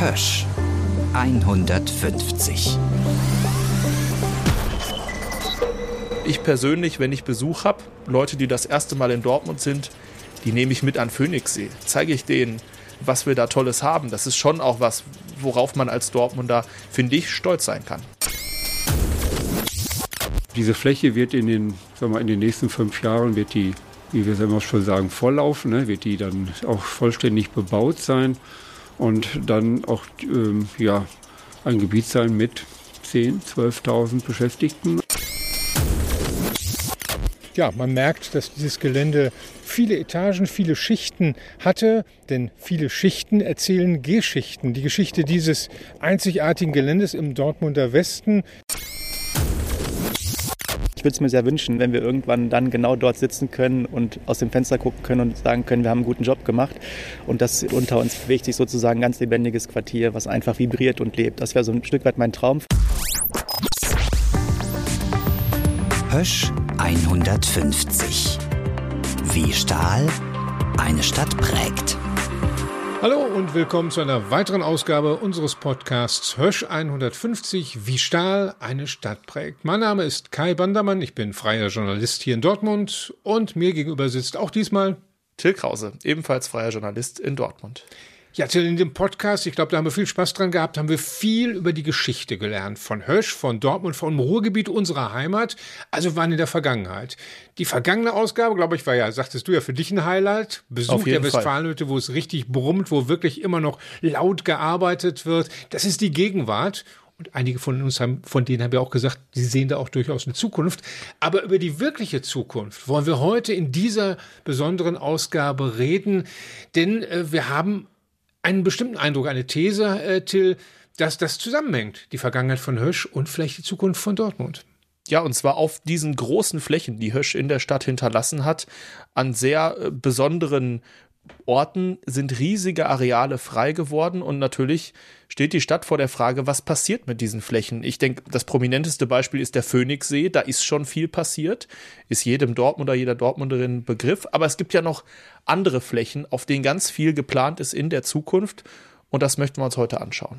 Hösch 150. Ich persönlich, wenn ich Besuch habe, Leute, die das erste Mal in Dortmund sind, die nehme ich mit an Phoenixsee. Zeige ich denen, was wir da Tolles haben. Das ist schon auch was, worauf man als Dortmunder, finde ich, stolz sein kann. Diese Fläche wird in den, sagen wir, in den nächsten fünf Jahren wird die, wie wir es immer schon sagen, volllaufen, ne? wird die dann auch vollständig bebaut sein und dann auch ähm, ja, ein Gebiet sein mit 10.000, 12.000 Beschäftigten. Ja, man merkt, dass dieses Gelände viele Etagen, viele Schichten hatte, denn viele Schichten erzählen Geschichten. Die Geschichte dieses einzigartigen Geländes im Dortmunder Westen. Ich würde es mir sehr wünschen, wenn wir irgendwann dann genau dort sitzen können und aus dem Fenster gucken können und sagen können, wir haben einen guten Job gemacht. Und das unter uns bewegt sich sozusagen ein ganz lebendiges Quartier, was einfach vibriert und lebt. Das wäre so ein Stück weit mein Traum. Hösch 150. Wie Stahl eine Stadt prägt. Hallo und willkommen zu einer weiteren Ausgabe unseres Podcasts Hösch 150, wie Stahl eine Stadt prägt. Mein Name ist Kai Bandermann, ich bin freier Journalist hier in Dortmund und mir gegenüber sitzt auch diesmal Till Krause, ebenfalls freier Journalist in Dortmund. Ja, in dem Podcast, ich glaube, da haben wir viel Spaß dran gehabt, haben wir viel über die Geschichte gelernt. Von Hösch, von Dortmund, vom Ruhrgebiet unserer Heimat. Also waren in der Vergangenheit. Die vergangene Ausgabe, glaube ich, war ja, sagtest du ja, für dich ein Highlight. Besuch der Westfalenhütte, wo es richtig brummt, wo wirklich immer noch laut gearbeitet wird. Das ist die Gegenwart. Und einige von uns haben, von denen haben wir auch gesagt, sie sehen da auch durchaus eine Zukunft. Aber über die wirkliche Zukunft wollen wir heute in dieser besonderen Ausgabe reden, denn äh, wir haben einen bestimmten Eindruck, eine These, äh, Till, dass das zusammenhängt, die Vergangenheit von Hösch und vielleicht die Zukunft von Dortmund. Ja, und zwar auf diesen großen Flächen, die Hösch in der Stadt hinterlassen hat, an sehr äh, besonderen Orten sind riesige Areale frei geworden und natürlich steht die Stadt vor der Frage, was passiert mit diesen Flächen? Ich denke, das prominenteste Beispiel ist der Phoenixsee, da ist schon viel passiert, ist jedem Dortmunder, jeder Dortmunderin Begriff, aber es gibt ja noch andere Flächen, auf denen ganz viel geplant ist in der Zukunft und das möchten wir uns heute anschauen.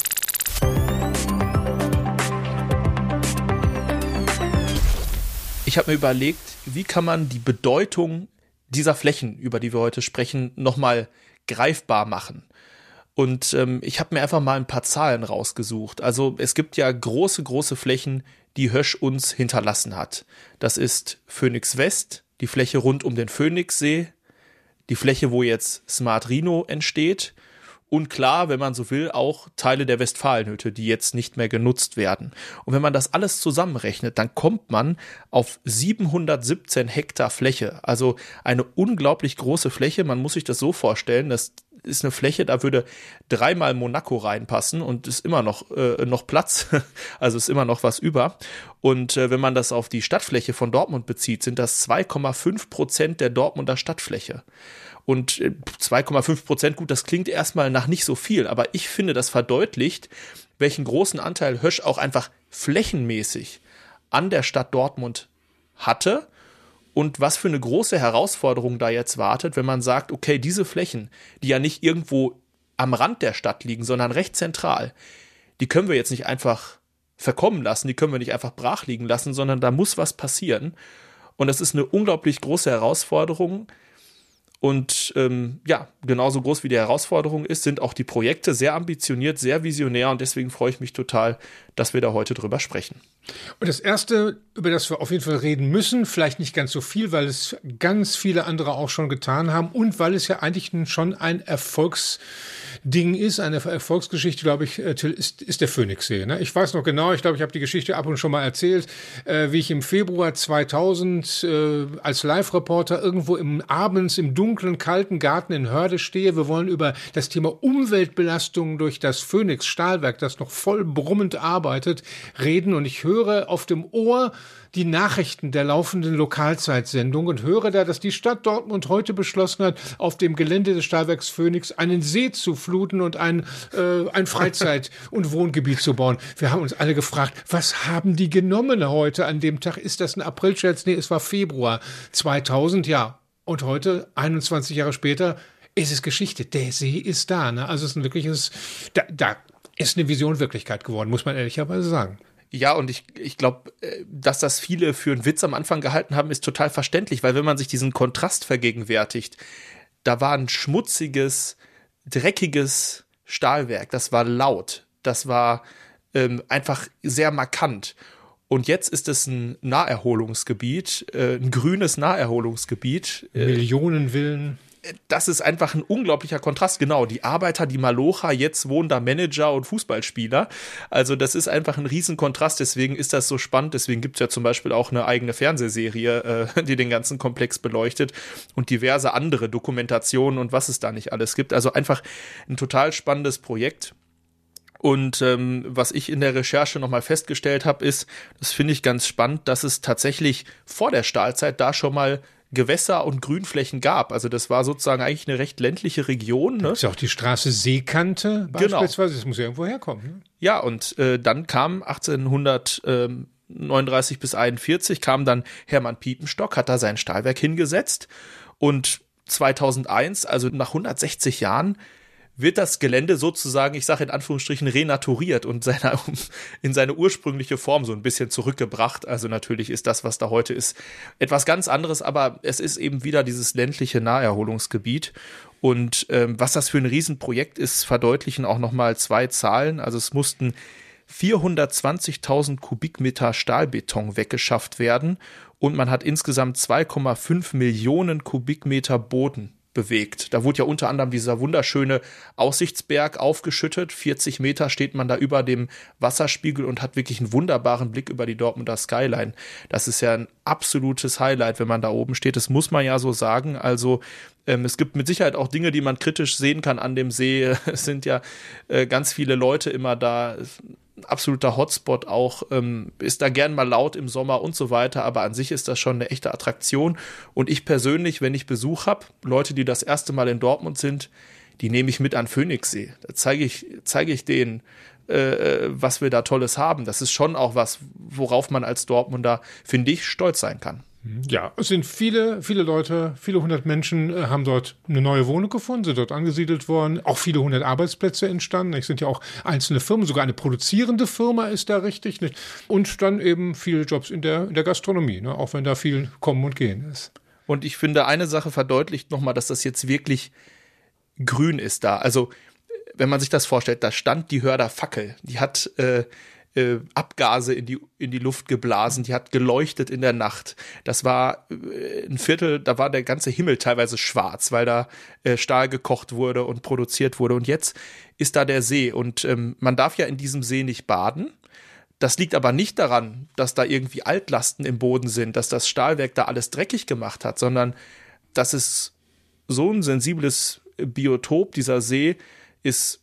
Ich habe mir überlegt, wie kann man die Bedeutung dieser Flächen, über die wir heute sprechen, nochmal greifbar machen. Und ähm, ich habe mir einfach mal ein paar Zahlen rausgesucht. Also es gibt ja große, große Flächen, die Hösch uns hinterlassen hat. Das ist Phoenix West, die Fläche rund um den Phoenixsee, die Fläche, wo jetzt Smart Rhino entsteht, und klar, wenn man so will, auch Teile der Westfalenhütte, die jetzt nicht mehr genutzt werden. Und wenn man das alles zusammenrechnet, dann kommt man auf 717 Hektar Fläche. Also eine unglaublich große Fläche. Man muss sich das so vorstellen, das ist eine Fläche, da würde dreimal Monaco reinpassen und ist immer noch, äh, noch Platz. also ist immer noch was über. Und äh, wenn man das auf die Stadtfläche von Dortmund bezieht, sind das 2,5 Prozent der Dortmunder Stadtfläche. Und 2,5 äh, Prozent, gut, das klingt erstmal nach nicht so viel, aber ich finde, das verdeutlicht, welchen großen Anteil Hösch auch einfach flächenmäßig an der Stadt Dortmund hatte und was für eine große Herausforderung da jetzt wartet, wenn man sagt, okay, diese Flächen, die ja nicht irgendwo am Rand der Stadt liegen, sondern recht zentral, die können wir jetzt nicht einfach verkommen lassen, die können wir nicht einfach brach liegen lassen, sondern da muss was passieren. Und das ist eine unglaublich große Herausforderung, und ähm, ja, genauso groß wie die Herausforderung ist, sind auch die Projekte sehr ambitioniert, sehr visionär und deswegen freue ich mich total, dass wir da heute drüber sprechen. Und das Erste, über das wir auf jeden Fall reden müssen, vielleicht nicht ganz so viel, weil es ganz viele andere auch schon getan haben und weil es ja eigentlich schon ein Erfolgsding ist, eine Erfolgsgeschichte, glaube ich, äh, ist, ist der Phoenixsee. Ne? Ich weiß noch genau, ich glaube, ich habe die Geschichte ab und schon mal erzählt, äh, wie ich im Februar 2000 äh, als Live-Reporter irgendwo im abends im dunklen, kalten Garten in Hörde stehe. Wir wollen über das Thema Umweltbelastung durch das Phoenix Stahlwerk, das noch voll brummend arbeitet, reden und ich höre auf dem Ohr die Nachrichten der laufenden Lokalzeitsendung und höre da, dass die Stadt Dortmund heute beschlossen hat, auf dem Gelände des Stahlwerks Phoenix einen See zu fluten und ein, äh, ein Freizeit- und Wohngebiet zu bauen. Wir haben uns alle gefragt, was haben die genommen heute an dem Tag? Ist das ein Aprilscherz? Nee, es war Februar 2000, ja. Und heute, 21 Jahre später, es ist Geschichte. Der See ist da. Ne? Also es ist ein wirkliches, da, da ist eine Vision Wirklichkeit geworden, muss man ehrlicherweise sagen. Ja, und ich, ich glaube, äh, dass das viele für einen Witz am Anfang gehalten haben, ist total verständlich, weil wenn man sich diesen Kontrast vergegenwärtigt, da war ein schmutziges, dreckiges Stahlwerk, das war laut, das war ähm, einfach sehr markant. Und jetzt ist es ein Naherholungsgebiet, äh, ein grünes Naherholungsgebiet. Äh, Millionen Villen das ist einfach ein unglaublicher Kontrast. Genau, die Arbeiter, die Malocha, jetzt wohnen da Manager und Fußballspieler. Also das ist einfach ein Riesenkontrast. Deswegen ist das so spannend. Deswegen gibt es ja zum Beispiel auch eine eigene Fernsehserie, äh, die den ganzen Komplex beleuchtet und diverse andere Dokumentationen und was es da nicht alles gibt. Also einfach ein total spannendes Projekt. Und ähm, was ich in der Recherche nochmal festgestellt habe, ist, das finde ich ganz spannend, dass es tatsächlich vor der Stahlzeit da schon mal Gewässer und Grünflächen gab. Also das war sozusagen eigentlich eine recht ländliche Region. Ne? ist ja auch die Straße Seekante genau. beispielsweise. Das muss ja irgendwo herkommen. Ne? Ja, und äh, dann kam 1839 bis 41 kam dann Hermann Piepenstock, hat da sein Stahlwerk hingesetzt und 2001, also nach 160 Jahren, wird das Gelände sozusagen, ich sage in Anführungsstrichen, renaturiert und seiner, in seine ursprüngliche Form so ein bisschen zurückgebracht. Also natürlich ist das, was da heute ist, etwas ganz anderes, aber es ist eben wieder dieses ländliche Naherholungsgebiet. Und ähm, was das für ein Riesenprojekt ist, verdeutlichen auch nochmal zwei Zahlen. Also es mussten 420.000 Kubikmeter Stahlbeton weggeschafft werden und man hat insgesamt 2,5 Millionen Kubikmeter Boden bewegt. Da wurde ja unter anderem dieser wunderschöne Aussichtsberg aufgeschüttet. 40 Meter steht man da über dem Wasserspiegel und hat wirklich einen wunderbaren Blick über die Dortmunder Skyline. Das ist ja ein absolutes Highlight, wenn man da oben steht. Das muss man ja so sagen. Also ähm, es gibt mit Sicherheit auch Dinge, die man kritisch sehen kann an dem See. Es sind ja äh, ganz viele Leute immer da absoluter Hotspot auch, ähm, ist da gern mal laut im Sommer und so weiter, aber an sich ist das schon eine echte Attraktion. Und ich persönlich, wenn ich Besuch habe, Leute, die das erste Mal in Dortmund sind, die nehme ich mit an Phoenixsee. Da zeige ich, zeige ich denen, äh, äh, was wir da Tolles haben. Das ist schon auch was, worauf man als Dortmunder, finde ich, stolz sein kann. Ja, es sind viele, viele Leute, viele hundert Menschen äh, haben dort eine neue Wohnung gefunden, sind dort angesiedelt worden. Auch viele hundert Arbeitsplätze entstanden. Es sind ja auch einzelne Firmen, sogar eine produzierende Firma ist da richtig. Nicht? Und dann eben viele Jobs in der, in der Gastronomie, ne? auch wenn da viel Kommen und Gehen ist. Und ich finde, eine Sache verdeutlicht nochmal, dass das jetzt wirklich grün ist da. Also, wenn man sich das vorstellt, da stand die Hörder-Fackel. Die hat äh, äh, Abgase in die, in die Luft geblasen, die hat geleuchtet in der Nacht. Das war äh, ein Viertel, da war der ganze Himmel teilweise schwarz, weil da äh, Stahl gekocht wurde und produziert wurde. Und jetzt ist da der See und ähm, man darf ja in diesem See nicht baden. Das liegt aber nicht daran, dass da irgendwie Altlasten im Boden sind, dass das Stahlwerk da alles dreckig gemacht hat, sondern dass es so ein sensibles Biotop, dieser See, ist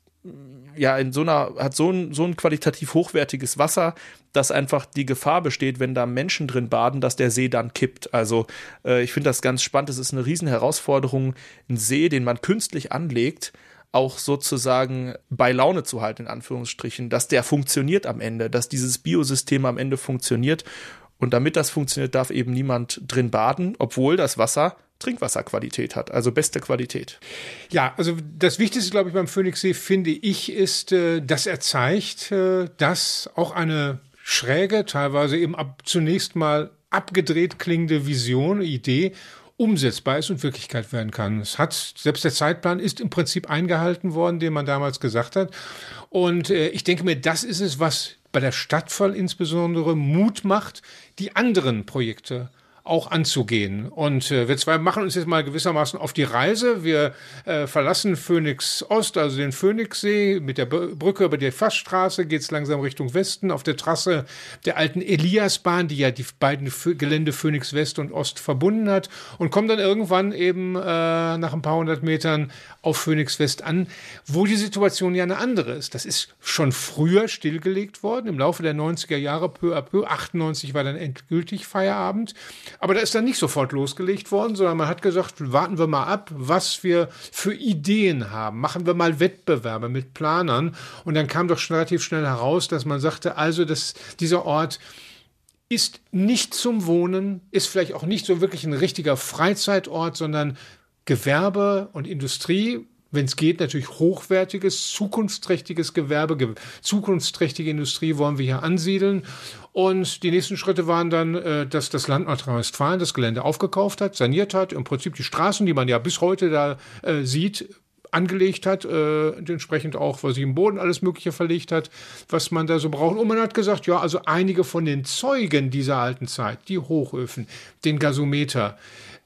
ja in so einer hat so ein so ein qualitativ hochwertiges Wasser, dass einfach die Gefahr besteht, wenn da Menschen drin baden, dass der See dann kippt. Also äh, ich finde das ganz spannend. Es ist eine riesen Herausforderung, einen See, den man künstlich anlegt, auch sozusagen bei Laune zu halten in Anführungsstrichen, dass der funktioniert am Ende, dass dieses Biosystem am Ende funktioniert. Und damit das funktioniert, darf eben niemand drin baden, obwohl das Wasser Trinkwasserqualität hat, also beste Qualität. Ja, also das Wichtigste, glaube ich, beim Phoenixsee, finde ich, ist, äh, dass er zeigt, äh, dass auch eine schräge, teilweise eben ab, zunächst mal abgedreht klingende Vision, Idee umsetzbar ist und Wirklichkeit werden kann. Es hat, selbst der Zeitplan ist im Prinzip eingehalten worden, den man damals gesagt hat. Und äh, ich denke mir, das ist es, was bei der Stadtfall insbesondere Mut macht, die anderen Projekte auch anzugehen. Und äh, wir zwei machen uns jetzt mal gewissermaßen auf die Reise. Wir äh, verlassen Phoenix Ost, also den Phoenixsee. Mit der Brücke über die Fassstraße geht's langsam Richtung Westen auf der Trasse der alten Eliasbahn, die ja die beiden Gelände Phoenix West und Ost verbunden hat. Und kommen dann irgendwann eben äh, nach ein paar hundert Metern auf Phoenix West an, wo die Situation ja eine andere ist. Das ist schon früher stillgelegt worden, im Laufe der 90er Jahre peu à peu. 98 war dann endgültig Feierabend. Aber da ist dann nicht sofort losgelegt worden, sondern man hat gesagt, warten wir mal ab, was wir für Ideen haben. Machen wir mal Wettbewerbe mit Planern. Und dann kam doch relativ schnell heraus, dass man sagte, also, dass dieser Ort ist nicht zum Wohnen, ist vielleicht auch nicht so wirklich ein richtiger Freizeitort, sondern Gewerbe und Industrie wenn es geht, natürlich hochwertiges, zukunftsträchtiges Gewerbe, ge zukunftsträchtige Industrie wollen wir hier ansiedeln. Und die nächsten Schritte waren dann, äh, dass das Land Nordrhein-Westfalen das Gelände aufgekauft hat, saniert hat, im Prinzip die Straßen, die man ja bis heute da äh, sieht, angelegt hat, äh, entsprechend auch, was sich im Boden alles Mögliche verlegt hat, was man da so braucht. Und man hat gesagt, ja, also einige von den Zeugen dieser alten Zeit, die Hochöfen, den Gasometer,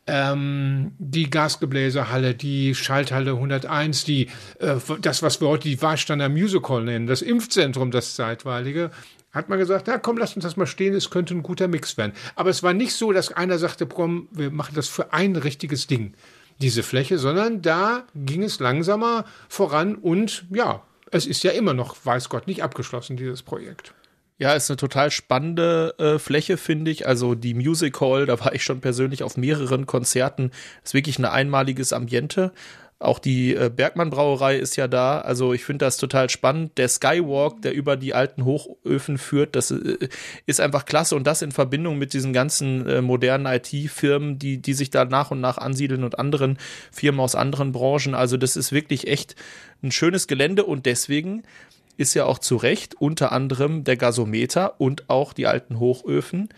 ähm, die Gasgebläsehalle, die Schalthalle 101, die, äh, das, was wir heute die Warsteiner Musical nennen, das Impfzentrum, das zeitweilige, hat man gesagt, na komm, lass uns das mal stehen, es könnte ein guter Mix werden. Aber es war nicht so, dass einer sagte, komm, wir machen das für ein richtiges Ding, diese Fläche, sondern da ging es langsamer voran und ja, es ist ja immer noch, weiß Gott, nicht abgeschlossen, dieses Projekt. Ja, ist eine total spannende äh, Fläche, finde ich. Also die Music Hall, da war ich schon persönlich auf mehreren Konzerten. Ist wirklich ein einmaliges Ambiente. Auch die äh, Bergmann Brauerei ist ja da. Also ich finde das total spannend. Der Skywalk, der über die alten Hochöfen führt, das äh, ist einfach klasse. Und das in Verbindung mit diesen ganzen äh, modernen IT-Firmen, die, die sich da nach und nach ansiedeln und anderen Firmen aus anderen Branchen. Also das ist wirklich echt ein schönes Gelände und deswegen ist ja auch zu Recht unter anderem der Gasometer und auch die alten Hochöfen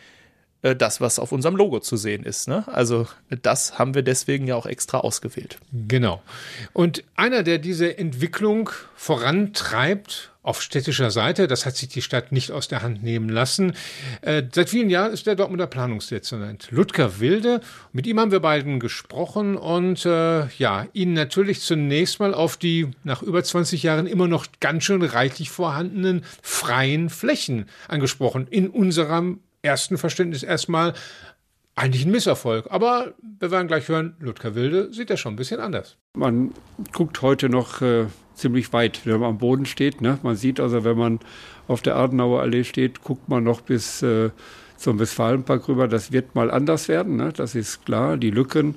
äh, das, was auf unserem Logo zu sehen ist. Ne? Also das haben wir deswegen ja auch extra ausgewählt. Genau. Und einer, der diese Entwicklung vorantreibt auf städtischer Seite, das hat sich die Stadt nicht aus der Hand nehmen lassen. Äh, seit vielen Jahren ist der Dortmunder Planungsdezernent Ludger Wilde. Mit ihm haben wir beiden gesprochen und äh, ja, ihn natürlich zunächst mal auf die nach über 20 Jahren immer noch ganz schön reichlich vorhandenen freien Flächen angesprochen. In unserem ersten Verständnis erstmal eigentlich ein Misserfolg. Aber wir werden gleich hören, Ludger Wilde sieht das schon ein bisschen anders. Man guckt heute noch äh, ziemlich weit, wenn man am Boden steht. Ne? Man sieht also, wenn man auf der Adenauer Allee steht, guckt man noch bis äh, zum Westfalenpark rüber. Das wird mal anders werden, ne? das ist klar. Die Lücken,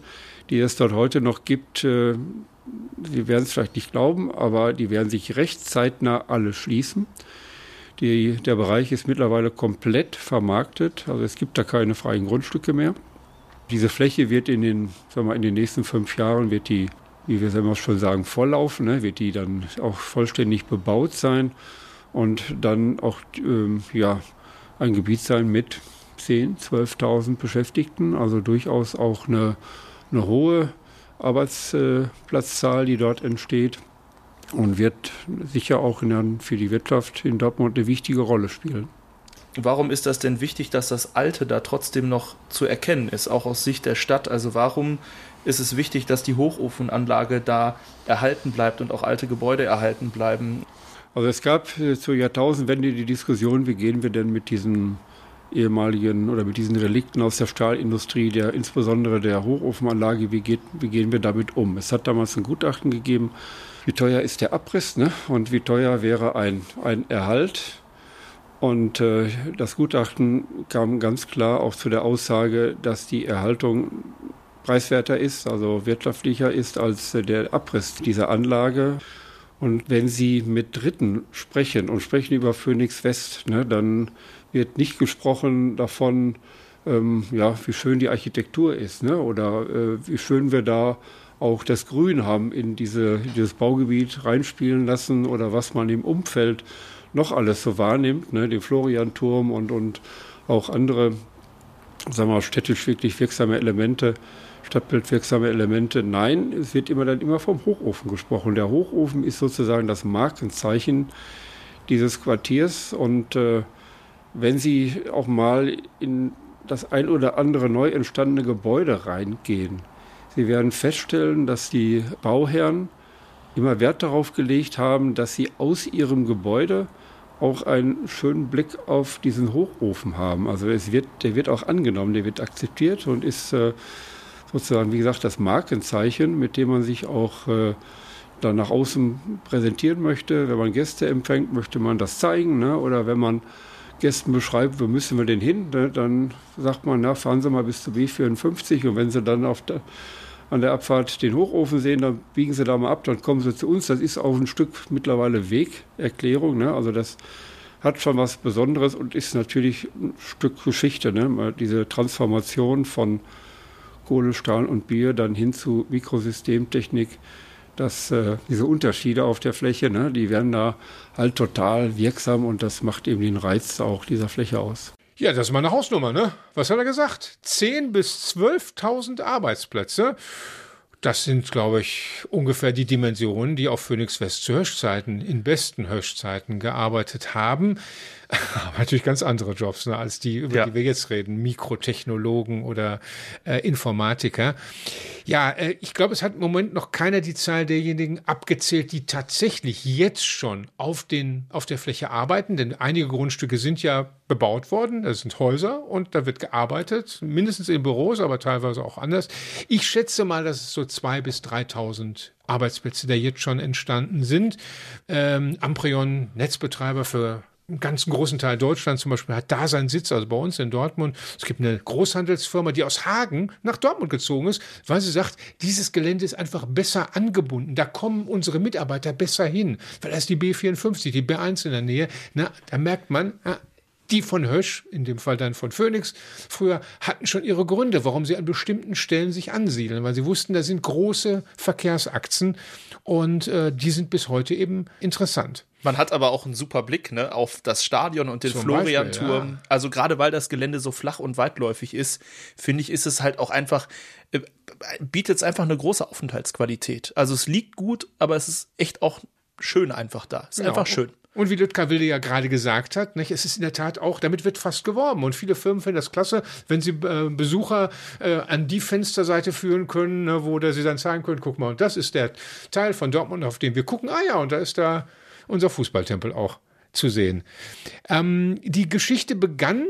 die es dort heute noch gibt, äh, werden es vielleicht nicht glauben, aber die werden sich recht zeitnah alle schließen. Die, der Bereich ist mittlerweile komplett vermarktet, also es gibt da keine freien Grundstücke mehr. Diese Fläche wird in den, sagen wir, in den nächsten fünf Jahren wird die, wie wir es immer schon sagen, volllaufen, ne? wird die dann auch vollständig bebaut sein und dann auch ähm, ja, ein Gebiet sein mit 10.000, 12.000 Beschäftigten, also durchaus auch eine, eine hohe Arbeitsplatzzahl, die dort entsteht und wird sicher auch in, für die Wirtschaft in Dortmund eine wichtige Rolle spielen. Warum ist das denn wichtig, dass das Alte da trotzdem noch zu erkennen ist, auch aus Sicht der Stadt? Also warum ist es wichtig, dass die Hochofenanlage da erhalten bleibt und auch alte Gebäude erhalten bleiben? Also es gab äh, zur Jahrtausendwende die Diskussion, wie gehen wir denn mit diesen ehemaligen oder mit diesen Relikten aus der Stahlindustrie, der insbesondere der Hochofenanlage, wie, geht, wie gehen wir damit um? Es hat damals ein Gutachten gegeben, wie teuer ist der Abriss ne? und wie teuer wäre ein, ein Erhalt. Und äh, das Gutachten kam ganz klar auch zu der Aussage, dass die Erhaltung preiswerter ist, also wirtschaftlicher ist als äh, der Abriss dieser Anlage. Und wenn Sie mit Dritten sprechen und sprechen über Phoenix West, ne, dann wird nicht gesprochen davon, ähm, ja, wie schön die Architektur ist ne, oder äh, wie schön wir da auch das Grün haben in diese, dieses Baugebiet reinspielen lassen oder was man im Umfeld noch alles so wahrnimmt, ne, den Florianturm und, und auch andere, sagen wir städtisch wirklich wirksame Elemente, stadtbildwirksame Elemente. Nein, es wird immer dann immer vom Hochofen gesprochen. Der Hochofen ist sozusagen das Markenzeichen dieses Quartiers und äh, wenn Sie auch mal in das ein oder andere neu entstandene Gebäude reingehen, Sie werden feststellen, dass die Bauherren immer Wert darauf gelegt haben, dass sie aus ihrem Gebäude auch einen schönen Blick auf diesen Hochofen haben. Also es wird, der wird auch angenommen, der wird akzeptiert und ist äh, sozusagen, wie gesagt, das Markenzeichen, mit dem man sich auch äh, dann nach außen präsentieren möchte. Wenn man Gäste empfängt, möchte man das zeigen. Ne? Oder wenn man Gästen beschreibt, wo müssen wir denn hin, ne? dann sagt man, na, fahren Sie mal bis zu B54 und wenn Sie dann auf der an der Abfahrt den Hochofen sehen, dann biegen sie da mal ab, dann kommen sie zu uns. Das ist auch ein Stück mittlerweile Wegerklärung. Ne? Also das hat schon was Besonderes und ist natürlich ein Stück Geschichte. Ne? Diese Transformation von Kohle, Stahl und Bier dann hin zu Mikrosystemtechnik, dass äh, diese Unterschiede auf der Fläche, ne, die werden da halt total wirksam und das macht eben den Reiz auch dieser Fläche aus. Ja, das ist mal eine Hausnummer, ne? Was hat er gesagt? 10.000 bis 12.000 Arbeitsplätze. Das sind, glaube ich, ungefähr die Dimensionen, die auf Phoenix West zu Höchstzeiten, in besten Höchstzeiten gearbeitet haben. Aber natürlich ganz andere Jobs, ne, als die, über ja. die wir jetzt reden. Mikrotechnologen oder äh, Informatiker. Ja, äh, ich glaube, es hat im Moment noch keiner die Zahl derjenigen abgezählt, die tatsächlich jetzt schon auf, den, auf der Fläche arbeiten. Denn einige Grundstücke sind ja bebaut worden. Das sind Häuser und da wird gearbeitet. Mindestens in Büros, aber teilweise auch anders. Ich schätze mal, dass es so zwei bis 3.000 Arbeitsplätze, die jetzt schon entstanden sind. Ähm, Amprion, Netzbetreiber für einen ganz großen Teil Deutschlands zum Beispiel hat da seinen Sitz, also bei uns in Dortmund. Es gibt eine Großhandelsfirma, die aus Hagen nach Dortmund gezogen ist, weil sie sagt, dieses Gelände ist einfach besser angebunden. Da kommen unsere Mitarbeiter besser hin, weil da ist die B54, die B1 in der Nähe. Na, da merkt man, die von Hösch, in dem Fall dann von Phoenix, früher hatten schon ihre Gründe, warum sie an bestimmten Stellen sich ansiedeln, weil sie wussten, da sind große Verkehrsachsen und äh, die sind bis heute eben interessant. Man hat aber auch einen super Blick ne, auf das Stadion und den Florianturm. Ja. Also gerade weil das Gelände so flach und weitläufig ist, finde ich, ist es halt auch einfach, äh, bietet es einfach eine große Aufenthaltsqualität. Also es liegt gut, aber es ist echt auch schön einfach da. Es ist genau. einfach schön. Und wie Lütka Wilde ja gerade gesagt hat, nicht, es ist in der Tat auch, damit wird fast geworben. Und viele Firmen finden das klasse, wenn sie äh, Besucher äh, an die Fensterseite führen können, ne, wo sie dann sagen können, guck mal, und das ist der Teil von Dortmund, auf den wir gucken. Ah ja, und da ist da unser Fußballtempel auch zu sehen. Ähm, die Geschichte begann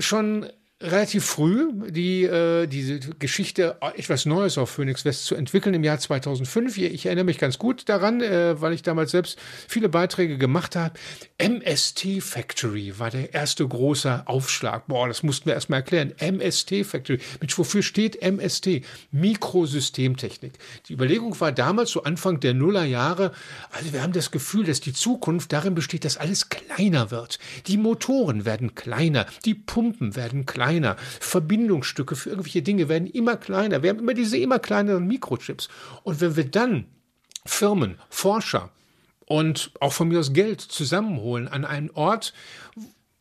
schon relativ früh die, äh, diese Geschichte äh, etwas Neues auf Phoenix West zu entwickeln im Jahr 2005. Ich erinnere mich ganz gut daran, äh, weil ich damals selbst viele Beiträge gemacht habe. MST Factory war der erste große Aufschlag. Boah, das mussten wir erstmal erklären. MST Factory. Mensch, wofür steht MST? Mikrosystemtechnik. Die Überlegung war damals, so Anfang der Nullerjahre, also wir haben das Gefühl, dass die Zukunft darin besteht, dass alles kleiner wird. Die Motoren werden kleiner, die Pumpen werden kleiner kleiner. Verbindungsstücke für irgendwelche Dinge werden immer kleiner. Wir haben immer diese immer kleineren Mikrochips. Und wenn wir dann Firmen, Forscher und auch von mir aus Geld zusammenholen an einen Ort,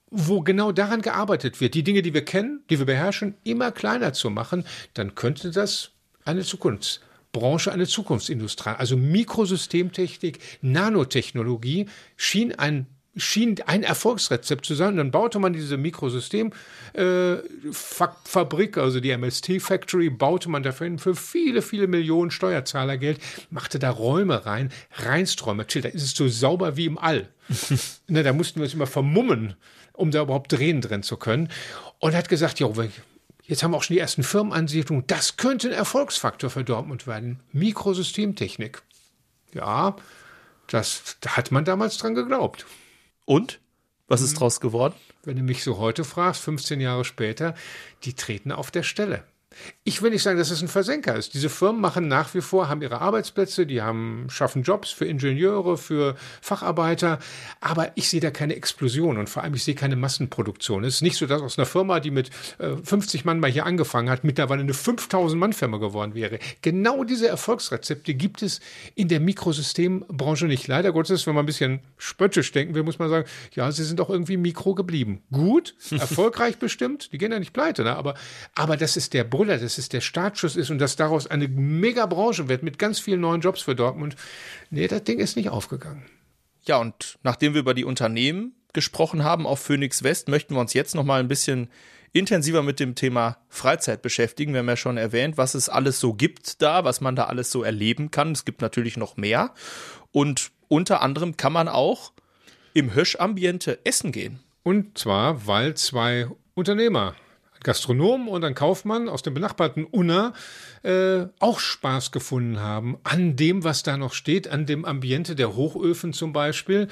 wo genau daran gearbeitet wird, die Dinge, die wir kennen, die wir beherrschen, immer kleiner zu machen, dann könnte das eine Zukunftsbranche, eine Zukunftsindustrie, also Mikrosystemtechnik, Nanotechnologie schien ein schien ein Erfolgsrezept zu sein. Und dann baute man diese Mikrosystemfabrik, äh, also die MST Factory, baute man dafür für viele, viele Millionen Steuerzahlergeld, machte da Räume rein, Reinsträume. Chill, da ist es so sauber wie im All. Na, da mussten wir uns immer vermummen, um da überhaupt drehen drin zu können. Und hat gesagt, ja, jetzt haben wir auch schon die ersten Firmenansiedlungen. Das könnte ein Erfolgsfaktor für Dortmund werden. Mikrosystemtechnik. Ja, das da hat man damals dran geglaubt. Und? Was ist mhm. draus geworden? Wenn du mich so heute fragst, 15 Jahre später, die treten auf der Stelle. Ich will nicht sagen, dass es ein Versenker ist. Diese Firmen machen nach wie vor, haben ihre Arbeitsplätze, die haben, schaffen Jobs für Ingenieure, für Facharbeiter, aber ich sehe da keine Explosion und vor allem ich sehe keine Massenproduktion. Es ist nicht so, dass aus einer Firma, die mit äh, 50 Mann mal hier angefangen hat, mittlerweile eine 5000 Mann Firma geworden wäre. Genau diese Erfolgsrezepte gibt es in der Mikrosystembranche nicht. Leider Gottes, wenn man ein bisschen spöttisch denken will, muss man sagen, ja, sie sind auch irgendwie Mikro geblieben. Gut, erfolgreich bestimmt, die gehen ja nicht pleite, ne? aber, aber das ist der Brüller dass es der Startschuss ist und dass daraus eine Mega-Branche wird mit ganz vielen neuen Jobs für Dortmund. Nee, das Ding ist nicht aufgegangen. Ja, und nachdem wir über die Unternehmen gesprochen haben auf Phoenix West, möchten wir uns jetzt noch mal ein bisschen intensiver mit dem Thema Freizeit beschäftigen. Wir haben ja schon erwähnt, was es alles so gibt da, was man da alles so erleben kann. Es gibt natürlich noch mehr. Und unter anderem kann man auch im Höschambiente essen gehen. Und zwar, weil zwei Unternehmer Gastronom und ein Kaufmann aus dem benachbarten Unna äh, auch Spaß gefunden haben an dem, was da noch steht, an dem Ambiente der Hochöfen zum Beispiel.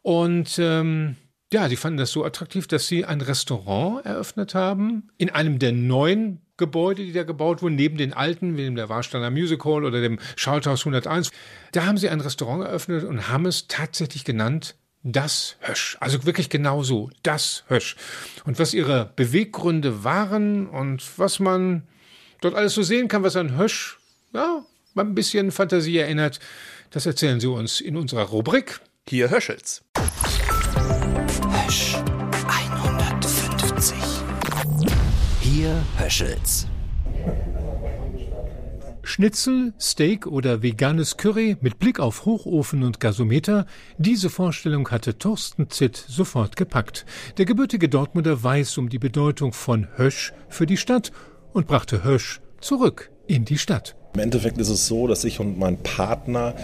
Und ähm, ja, sie fanden das so attraktiv, dass sie ein Restaurant eröffnet haben in einem der neuen Gebäude, die da gebaut wurden, neben den alten, wie dem der Warsteiner Music Hall oder dem Schalthaus 101. Da haben sie ein Restaurant eröffnet und haben es tatsächlich genannt das Hösch. Also wirklich genau so, das Hösch. Und was ihre Beweggründe waren und was man dort alles so sehen kann, was an Hösch, ja, mal ein bisschen Fantasie erinnert, das erzählen Sie uns in unserer Rubrik. Hier Höschels. Hösch 150. Hier Höschels. Schnitzel, Steak oder veganes Curry mit Blick auf Hochofen und Gasometer, diese Vorstellung hatte Thorsten Zitt sofort gepackt. Der gebürtige Dortmunder weiß um die Bedeutung von Hösch für die Stadt und brachte Hösch zurück in die Stadt. Im Endeffekt ist es so, dass ich und mein Partner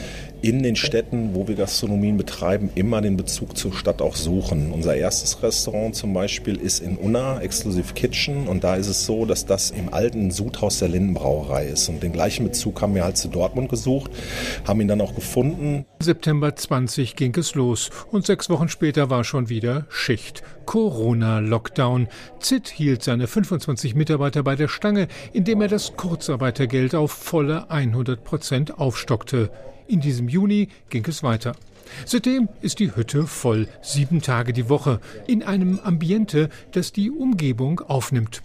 in den Städten, wo wir Gastronomien betreiben, immer den Bezug zur Stadt auch suchen. Unser erstes Restaurant zum Beispiel ist in Unna, Exclusive Kitchen. Und da ist es so, dass das im alten Sudhaus der Lindenbrauerei ist. Und den gleichen Bezug haben wir halt zu Dortmund gesucht, haben ihn dann auch gefunden. September 20 ging es los und sechs Wochen später war schon wieder Schicht. Corona-Lockdown. Zitt hielt seine 25 Mitarbeiter bei der Stange, indem er das Kurzarbeitergeld auf volle 100 Prozent aufstockte. In diesem Juni ging es weiter. Seitdem ist die Hütte voll, sieben Tage die Woche, in einem Ambiente, das die Umgebung aufnimmt.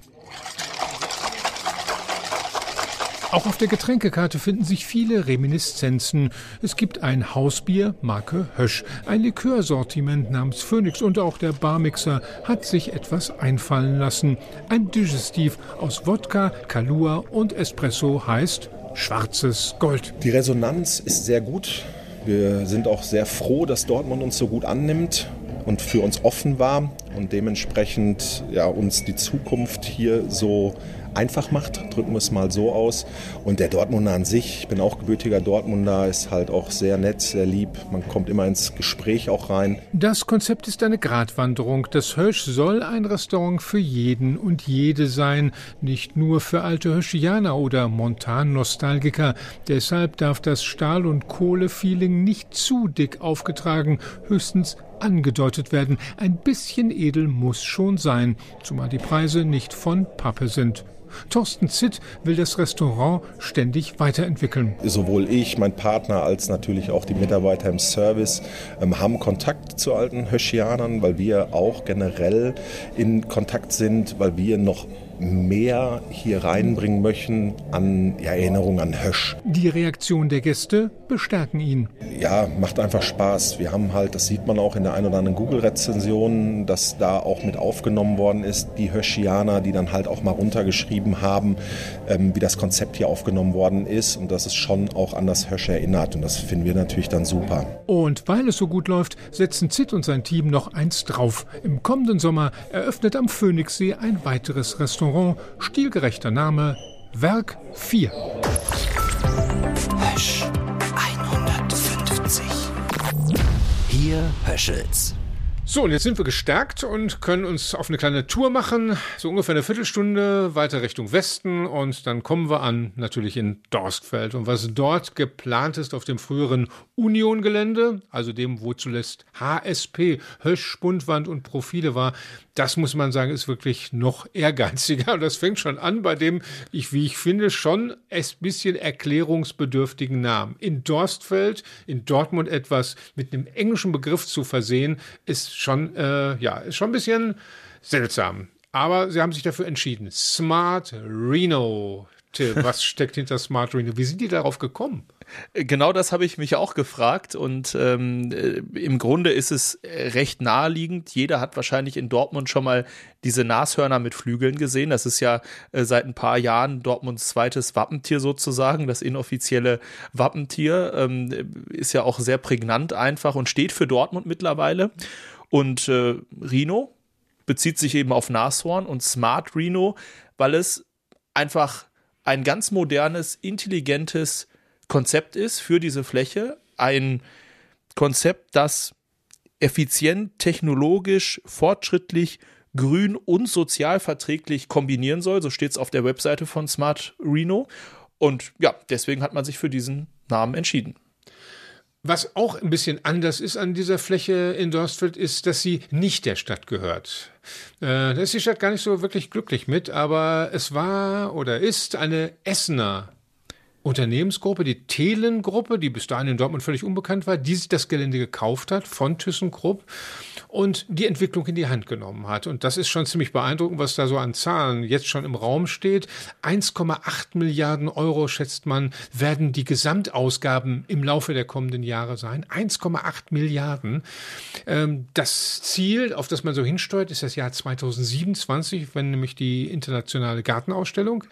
Auch auf der Getränkekarte finden sich viele Reminiszenzen. Es gibt ein Hausbier Marke Hösch, ein Likörsortiment namens Phoenix und auch der Barmixer hat sich etwas einfallen lassen. Ein Digestiv aus Wodka, Kalua und Espresso heißt Schwarzes Gold. Die Resonanz ist sehr gut. Wir sind auch sehr froh, dass Dortmund uns so gut annimmt und für uns offen war und dementsprechend ja, uns die Zukunft hier so einfach macht, drücken wir es mal so aus. Und der Dortmunder an sich, ich bin auch gebürtiger Dortmunder, ist halt auch sehr nett, sehr lieb. Man kommt immer ins Gespräch auch rein. Das Konzept ist eine Gratwanderung. Das Hösch soll ein Restaurant für jeden und jede sein, nicht nur für alte Höschianer oder Montan-Nostalgiker. Deshalb darf das Stahl- und Kohle-Feeling nicht zu dick aufgetragen, höchstens angedeutet werden. Ein bisschen edel muss schon sein, zumal die Preise nicht von Pappe sind. Thorsten Zitt will das Restaurant ständig weiterentwickeln. Sowohl ich, mein Partner, als natürlich auch die Mitarbeiter im Service ähm, haben Kontakt zu alten Höschianern, weil wir auch generell in Kontakt sind, weil wir noch mehr hier reinbringen möchten an ja, Erinnerung an Hösch. Die Reaktion der Gäste bestärken ihn. Ja, macht einfach Spaß. Wir haben halt, das sieht man auch in der ein oder anderen Google-Rezension, dass da auch mit aufgenommen worden ist, die Höschianer, die dann halt auch mal runtergeschrieben haben, ähm, wie das Konzept hier aufgenommen worden ist und dass es schon auch an das Hösch erinnert. Und das finden wir natürlich dann super. Und weil es so gut läuft, setzen Zitt und sein Team noch eins drauf. Im kommenden Sommer eröffnet am Phoenixsee ein weiteres Restaurant Restaurant, stilgerechter Name, Werk 4. Hösch 150. Hier Höschels. So, und jetzt sind wir gestärkt und können uns auf eine kleine Tour machen, so ungefähr eine Viertelstunde weiter Richtung Westen und dann kommen wir an natürlich in Dorstfeld. Und was dort geplant ist auf dem früheren Union-Gelände, also dem, wo zuletzt HSP, Hösch, Spundwand und Profile war, das muss man sagen, ist wirklich noch ehrgeiziger. Und das fängt schon an bei dem, ich, wie ich finde, schon ein bisschen erklärungsbedürftigen Namen. In Dorstfeld, in Dortmund etwas mit einem englischen Begriff zu versehen, ist schon, äh, ja, ist schon ein bisschen seltsam. Aber sie haben sich dafür entschieden. Smart Reno. Till, was steckt hinter Smart Reno? Wie sind die darauf gekommen? Genau das habe ich mich auch gefragt und ähm, äh, im Grunde ist es recht naheliegend. Jeder hat wahrscheinlich in Dortmund schon mal diese Nashörner mit Flügeln gesehen. Das ist ja äh, seit ein paar Jahren Dortmunds zweites Wappentier sozusagen, das inoffizielle Wappentier. Ähm, ist ja auch sehr prägnant einfach und steht für Dortmund mittlerweile. Und äh, Rhino bezieht sich eben auf Nashorn und Smart Rhino, weil es einfach ein ganz modernes, intelligentes Konzept ist für diese Fläche. Ein Konzept, das effizient, technologisch, fortschrittlich, grün und sozial verträglich kombinieren soll. So steht es auf der Webseite von Smart Reno. Und ja, deswegen hat man sich für diesen Namen entschieden. Was auch ein bisschen anders ist an dieser Fläche in Dorstfeld, ist, dass sie nicht der Stadt gehört. Äh, da ist die Stadt gar nicht so wirklich glücklich mit, aber es war oder ist eine Essener Unternehmensgruppe, die Thelen-Gruppe, die bis dahin in Dortmund völlig unbekannt war, die sich das Gelände gekauft hat von ThyssenKrupp und die Entwicklung in die Hand genommen hat. Und das ist schon ziemlich beeindruckend, was da so an Zahlen jetzt schon im Raum steht. 1,8 Milliarden Euro, schätzt man, werden die Gesamtausgaben im Laufe der kommenden Jahre sein. 1,8 Milliarden. Ähm, das Ziel, auf das man so hinsteuert, ist das Jahr 2027, wenn nämlich die internationale Gartenausstellung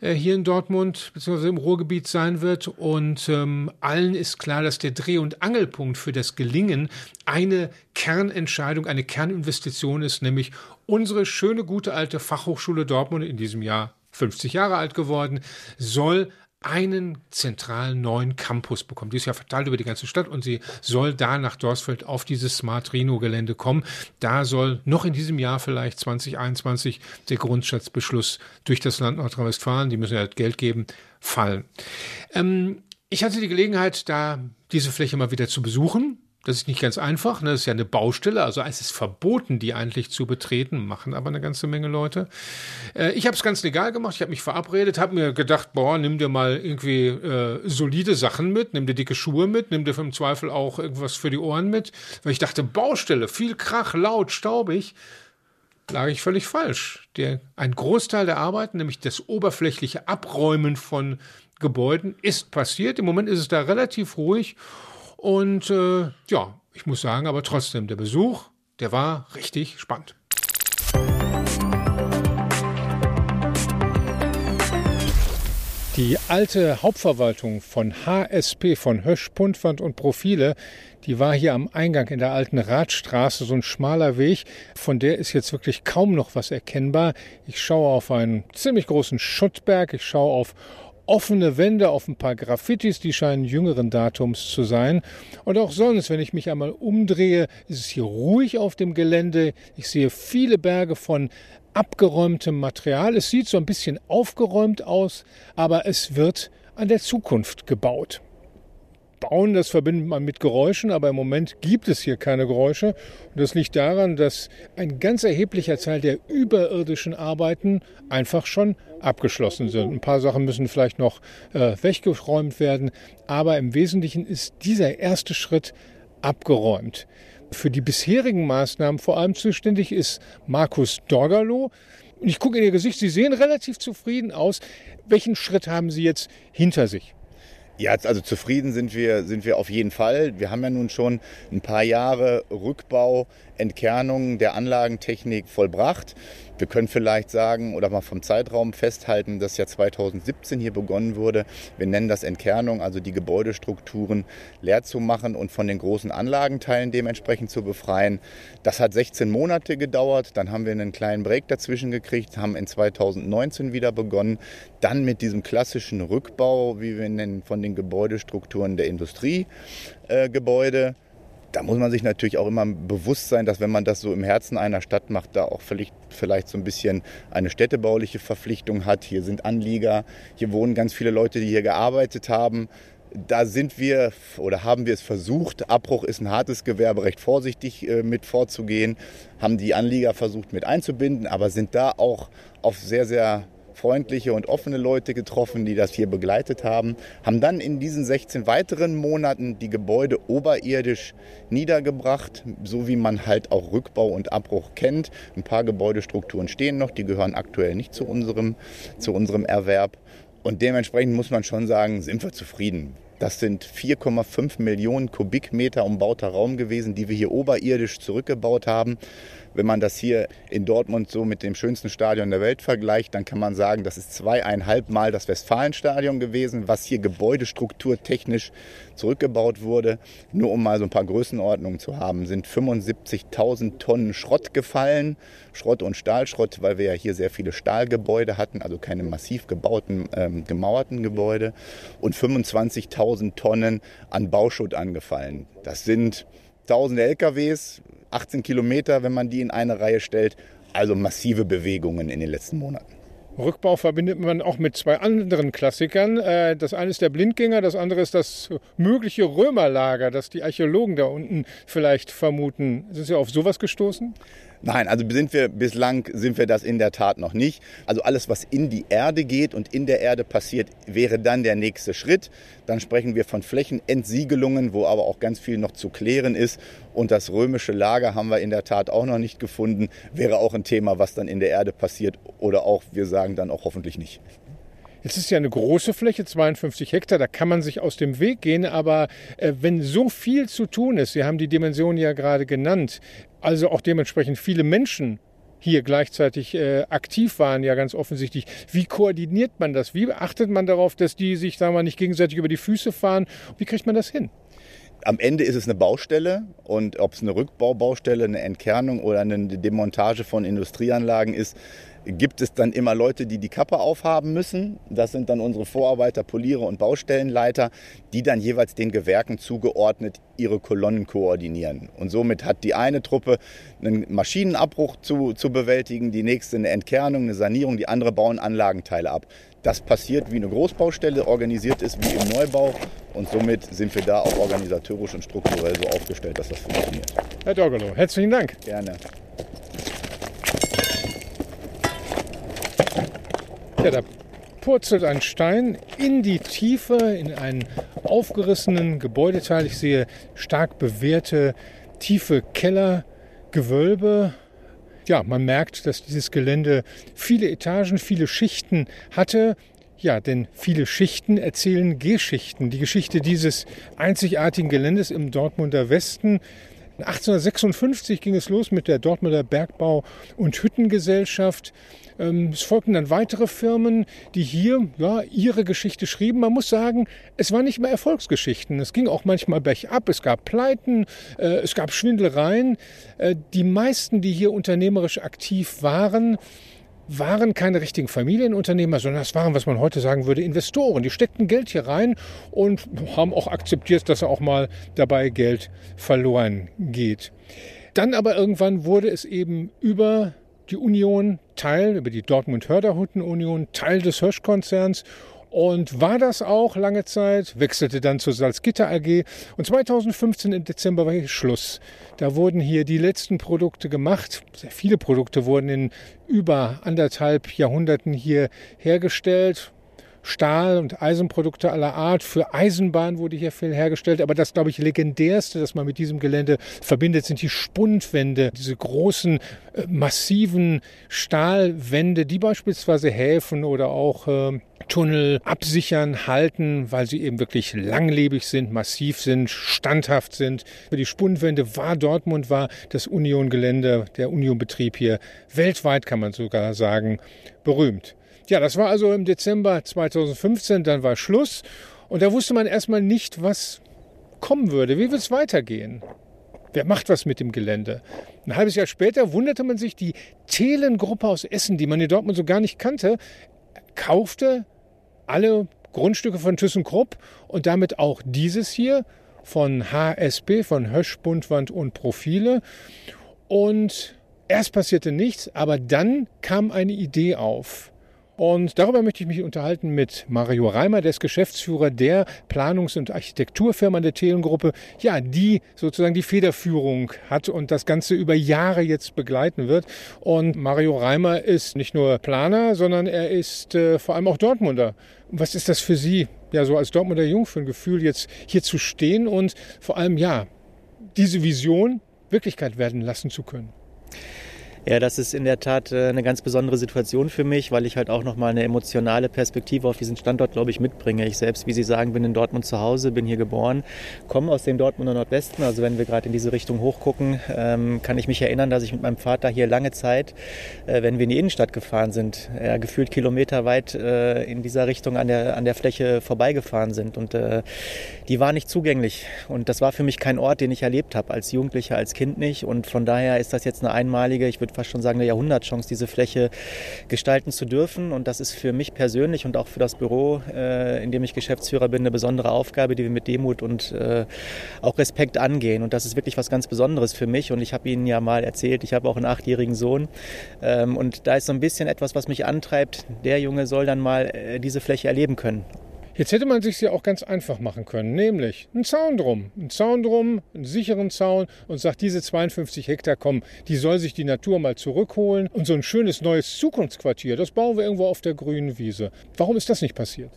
äh, hier in Dortmund bzw. im Ruhrgebiet Ruhrgebiet sein wird. Und ähm, allen ist klar, dass der Dreh- und Angelpunkt für das Gelingen eine Kernentscheidung, eine Kerninvestition ist, nämlich unsere schöne, gute alte Fachhochschule Dortmund, in diesem Jahr 50 Jahre alt geworden, soll einen zentralen neuen Campus bekommen. Die ist ja verteilt über die ganze Stadt und sie soll da nach Dorsfeld auf dieses Smart Reno Gelände kommen. Da soll noch in diesem Jahr vielleicht 2021 der Grundsatzbeschluss durch das Land Nordrhein-Westfalen, die müssen ja Geld geben, fallen. Ähm, ich hatte die Gelegenheit, da diese Fläche mal wieder zu besuchen das ist nicht ganz einfach, ne? das ist ja eine Baustelle, also es ist verboten, die eigentlich zu betreten, machen aber eine ganze Menge Leute. Äh, ich habe es ganz legal gemacht, ich habe mich verabredet, habe mir gedacht, boah, nimm dir mal irgendwie äh, solide Sachen mit, nimm dir dicke Schuhe mit, nimm dir im Zweifel auch irgendwas für die Ohren mit, weil ich dachte, Baustelle, viel Krach, laut, staubig, lag ich völlig falsch. Der, ein Großteil der Arbeiten, nämlich das oberflächliche Abräumen von Gebäuden, ist passiert. Im Moment ist es da relativ ruhig und äh, ja, ich muss sagen, aber trotzdem, der Besuch, der war richtig spannend. Die alte Hauptverwaltung von HSP, von Hösch, Puntwand und Profile, die war hier am Eingang in der alten Radstraße, so ein schmaler Weg. Von der ist jetzt wirklich kaum noch was erkennbar. Ich schaue auf einen ziemlich großen Schuttberg, ich schaue auf offene Wände auf ein paar Graffitis, die scheinen jüngeren Datums zu sein. Und auch sonst, wenn ich mich einmal umdrehe, ist es hier ruhig auf dem Gelände. Ich sehe viele Berge von abgeräumtem Material. Es sieht so ein bisschen aufgeräumt aus, aber es wird an der Zukunft gebaut. Bauen, das verbindet man mit Geräuschen, aber im Moment gibt es hier keine Geräusche. Und das liegt daran, dass ein ganz erheblicher Teil der überirdischen Arbeiten einfach schon abgeschlossen sind. Ein paar Sachen müssen vielleicht noch äh, weggeräumt werden, aber im Wesentlichen ist dieser erste Schritt abgeräumt. Für die bisherigen Maßnahmen vor allem zuständig ist Markus Dorgalo. Ich gucke in Ihr Gesicht, Sie sehen relativ zufrieden aus. Welchen Schritt haben Sie jetzt hinter sich? Ja, also zufrieden sind wir, sind wir auf jeden Fall. Wir haben ja nun schon ein paar Jahre Rückbau, Entkernung der Anlagentechnik vollbracht. Wir können vielleicht sagen oder mal vom Zeitraum festhalten, dass ja 2017 hier begonnen wurde. Wir nennen das Entkernung, also die Gebäudestrukturen leer zu machen und von den großen Anlagenteilen dementsprechend zu befreien. Das hat 16 Monate gedauert. Dann haben wir einen kleinen Break dazwischen gekriegt, haben in 2019 wieder begonnen. Dann mit diesem klassischen Rückbau, wie wir nennen, von den Gebäudestrukturen der Industriegebäude. Äh, da muss man sich natürlich auch immer bewusst sein, dass wenn man das so im Herzen einer Stadt macht, da auch vielleicht, vielleicht so ein bisschen eine städtebauliche Verpflichtung hat. Hier sind Anlieger, hier wohnen ganz viele Leute, die hier gearbeitet haben. Da sind wir oder haben wir es versucht. Abbruch ist ein hartes Gewerbe, recht vorsichtig äh, mit vorzugehen. Haben die Anlieger versucht mit einzubinden, aber sind da auch auf sehr, sehr freundliche und offene Leute getroffen, die das hier begleitet haben, haben dann in diesen 16 weiteren Monaten die Gebäude oberirdisch niedergebracht, so wie man halt auch Rückbau und Abbruch kennt. Ein paar Gebäudestrukturen stehen noch, die gehören aktuell nicht zu unserem, zu unserem Erwerb. Und dementsprechend muss man schon sagen, sind wir zufrieden. Das sind 4,5 Millionen Kubikmeter umbauter Raum gewesen, die wir hier oberirdisch zurückgebaut haben. Wenn man das hier in Dortmund so mit dem schönsten Stadion der Welt vergleicht, dann kann man sagen, das ist zweieinhalb Mal das Westfalenstadion gewesen, was hier gebäudestrukturtechnisch zurückgebaut wurde. Nur um mal so ein paar Größenordnungen zu haben, sind 75.000 Tonnen Schrott gefallen. Schrott und Stahlschrott, weil wir ja hier sehr viele Stahlgebäude hatten, also keine massiv gebauten, ähm, gemauerten Gebäude. Und 25.000 Tonnen an Bauschutt angefallen. Das sind tausende LKWs, 18 Kilometer, wenn man die in eine Reihe stellt. Also massive Bewegungen in den letzten Monaten. Rückbau verbindet man auch mit zwei anderen Klassikern. Äh, das eine ist der Blindgänger, das andere ist das mögliche Römerlager, das die Archäologen da unten vielleicht vermuten. Sind Sie auf sowas gestoßen? Nein, also sind wir bislang sind wir das in der Tat noch nicht. Also alles, was in die Erde geht und in der Erde passiert, wäre dann der nächste Schritt. Dann sprechen wir von Flächenentsiegelungen, wo aber auch ganz viel noch zu klären ist. Und das römische Lager haben wir in der Tat auch noch nicht gefunden. Wäre auch ein Thema, was dann in der Erde passiert oder auch, wir sagen dann auch hoffentlich nicht. Jetzt ist ja eine große Fläche, 52 Hektar, da kann man sich aus dem Weg gehen, aber äh, wenn so viel zu tun ist, Sie haben die Dimension ja gerade genannt, also auch dementsprechend viele Menschen hier gleichzeitig äh, aktiv waren, ja ganz offensichtlich. Wie koordiniert man das? Wie achtet man darauf, dass die sich, sagen wir mal, nicht gegenseitig über die Füße fahren? Wie kriegt man das hin? am Ende ist es eine Baustelle und ob es eine Rückbaubaustelle, eine Entkernung oder eine Demontage von Industrieanlagen ist, gibt es dann immer Leute, die die Kappe aufhaben müssen. Das sind dann unsere Vorarbeiter, Poliere und Baustellenleiter, die dann jeweils den Gewerken zugeordnet ihre Kolonnen koordinieren. Und somit hat die eine Truppe einen Maschinenabbruch zu, zu bewältigen, die nächste eine Entkernung, eine Sanierung, die andere bauen Anlagenteile ab. Das passiert wie eine Großbaustelle, organisiert ist wie im Neubau und somit sind wir da auch organisatorisch und strukturell so aufgestellt, dass das funktioniert. Herr Dorgelo, herzlichen Dank. Gerne. Ja, da purzelt ein Stein in die Tiefe, in einen aufgerissenen Gebäudeteil. Ich sehe stark bewehrte tiefe Kellergewölbe. Ja, man merkt, dass dieses Gelände viele Etagen, viele Schichten hatte. Ja, denn viele Schichten erzählen Geschichten. Die Geschichte dieses einzigartigen Geländes im Dortmunder Westen. 1856 ging es los mit der Dortmunder Bergbau- und Hüttengesellschaft. Ähm, es folgten dann weitere Firmen, die hier ja, ihre Geschichte schrieben. Man muss sagen, es waren nicht mehr Erfolgsgeschichten. Es ging auch manchmal bergab, es gab Pleiten, äh, es gab Schwindelereien. Äh, die meisten, die hier unternehmerisch aktiv waren, waren keine richtigen Familienunternehmer, sondern das waren, was man heute sagen würde, Investoren. Die steckten Geld hier rein und haben auch akzeptiert, dass auch mal dabei Geld verloren geht. Dann aber irgendwann wurde es eben über die Union Teil, über die Dortmund-Hörderhutten-Union, Teil des Hirsch-Konzerns und war das auch lange Zeit, wechselte dann zur Salzgitter AG und 2015 im Dezember war hier Schluss. Da wurden hier die letzten Produkte gemacht. Sehr viele Produkte wurden in über anderthalb Jahrhunderten hier hergestellt. Stahl- und Eisenprodukte aller Art. Für Eisenbahn wurde hier viel hergestellt. Aber das, glaube ich, legendärste, das man mit diesem Gelände verbindet, sind die Spundwände. Diese großen, äh, massiven Stahlwände, die beispielsweise Häfen oder auch äh, Tunnel absichern, halten, weil sie eben wirklich langlebig sind, massiv sind, standhaft sind. Für die Spundwände war Dortmund, war das Union-Gelände, der Union-Betrieb hier weltweit, kann man sogar sagen, berühmt. Ja, das war also im Dezember 2015, dann war Schluss und da wusste man erstmal nicht, was kommen würde. Wie wird es weitergehen? Wer macht was mit dem Gelände? Ein halbes Jahr später wunderte man sich, die Thelen-Gruppe aus Essen, die man in Dortmund so gar nicht kannte, kaufte alle Grundstücke von ThyssenKrupp und damit auch dieses hier von HSB, von Hösch, Bundwand und Profile. Und erst passierte nichts, aber dann kam eine Idee auf. Und darüber möchte ich mich unterhalten mit Mario Reimer, der ist Geschäftsführer der Planungs- und Architekturfirma der Telengruppe, ja, die sozusagen die Federführung hat und das Ganze über Jahre jetzt begleiten wird. Und Mario Reimer ist nicht nur Planer, sondern er ist äh, vor allem auch Dortmunder. Was ist das für Sie, ja, so als Dortmunder Jung für ein Gefühl, jetzt hier zu stehen und vor allem, ja, diese Vision Wirklichkeit werden lassen zu können? Ja, das ist in der Tat äh, eine ganz besondere Situation für mich, weil ich halt auch nochmal eine emotionale Perspektive auf diesen Standort, glaube ich, mitbringe. Ich selbst, wie Sie sagen, bin in Dortmund zu Hause, bin hier geboren, komme aus dem Dortmunder Nordwesten. Also wenn wir gerade in diese Richtung hochgucken, ähm, kann ich mich erinnern, dass ich mit meinem Vater hier lange Zeit, äh, wenn wir in die Innenstadt gefahren sind, gefühlt kilometerweit äh, in dieser Richtung an der, an der Fläche vorbeigefahren sind. Und die war nicht zugänglich. Und das war für mich kein Ort, den ich erlebt habe, als Jugendlicher, als Kind nicht. Und von daher ist das jetzt eine einmalige, ich würde fast schon sagen, eine Jahrhundertchance, diese Fläche gestalten zu dürfen. Und das ist für mich persönlich und auch für das Büro, äh, in dem ich Geschäftsführer bin, eine besondere Aufgabe, die wir mit Demut und äh, auch Respekt angehen. Und das ist wirklich was ganz Besonderes für mich. Und ich habe Ihnen ja mal erzählt, ich habe auch einen achtjährigen Sohn. Ähm, und da ist so ein bisschen etwas, was mich antreibt. Der Junge soll dann mal äh, diese Fläche erleben können. Jetzt hätte man sich ja auch ganz einfach machen können, nämlich einen Zaun drum, einen Zaun drum, einen sicheren Zaun und sagt, diese 52 Hektar kommen, die soll sich die Natur mal zurückholen und so ein schönes neues Zukunftsquartier, das bauen wir irgendwo auf der grünen Wiese. Warum ist das nicht passiert?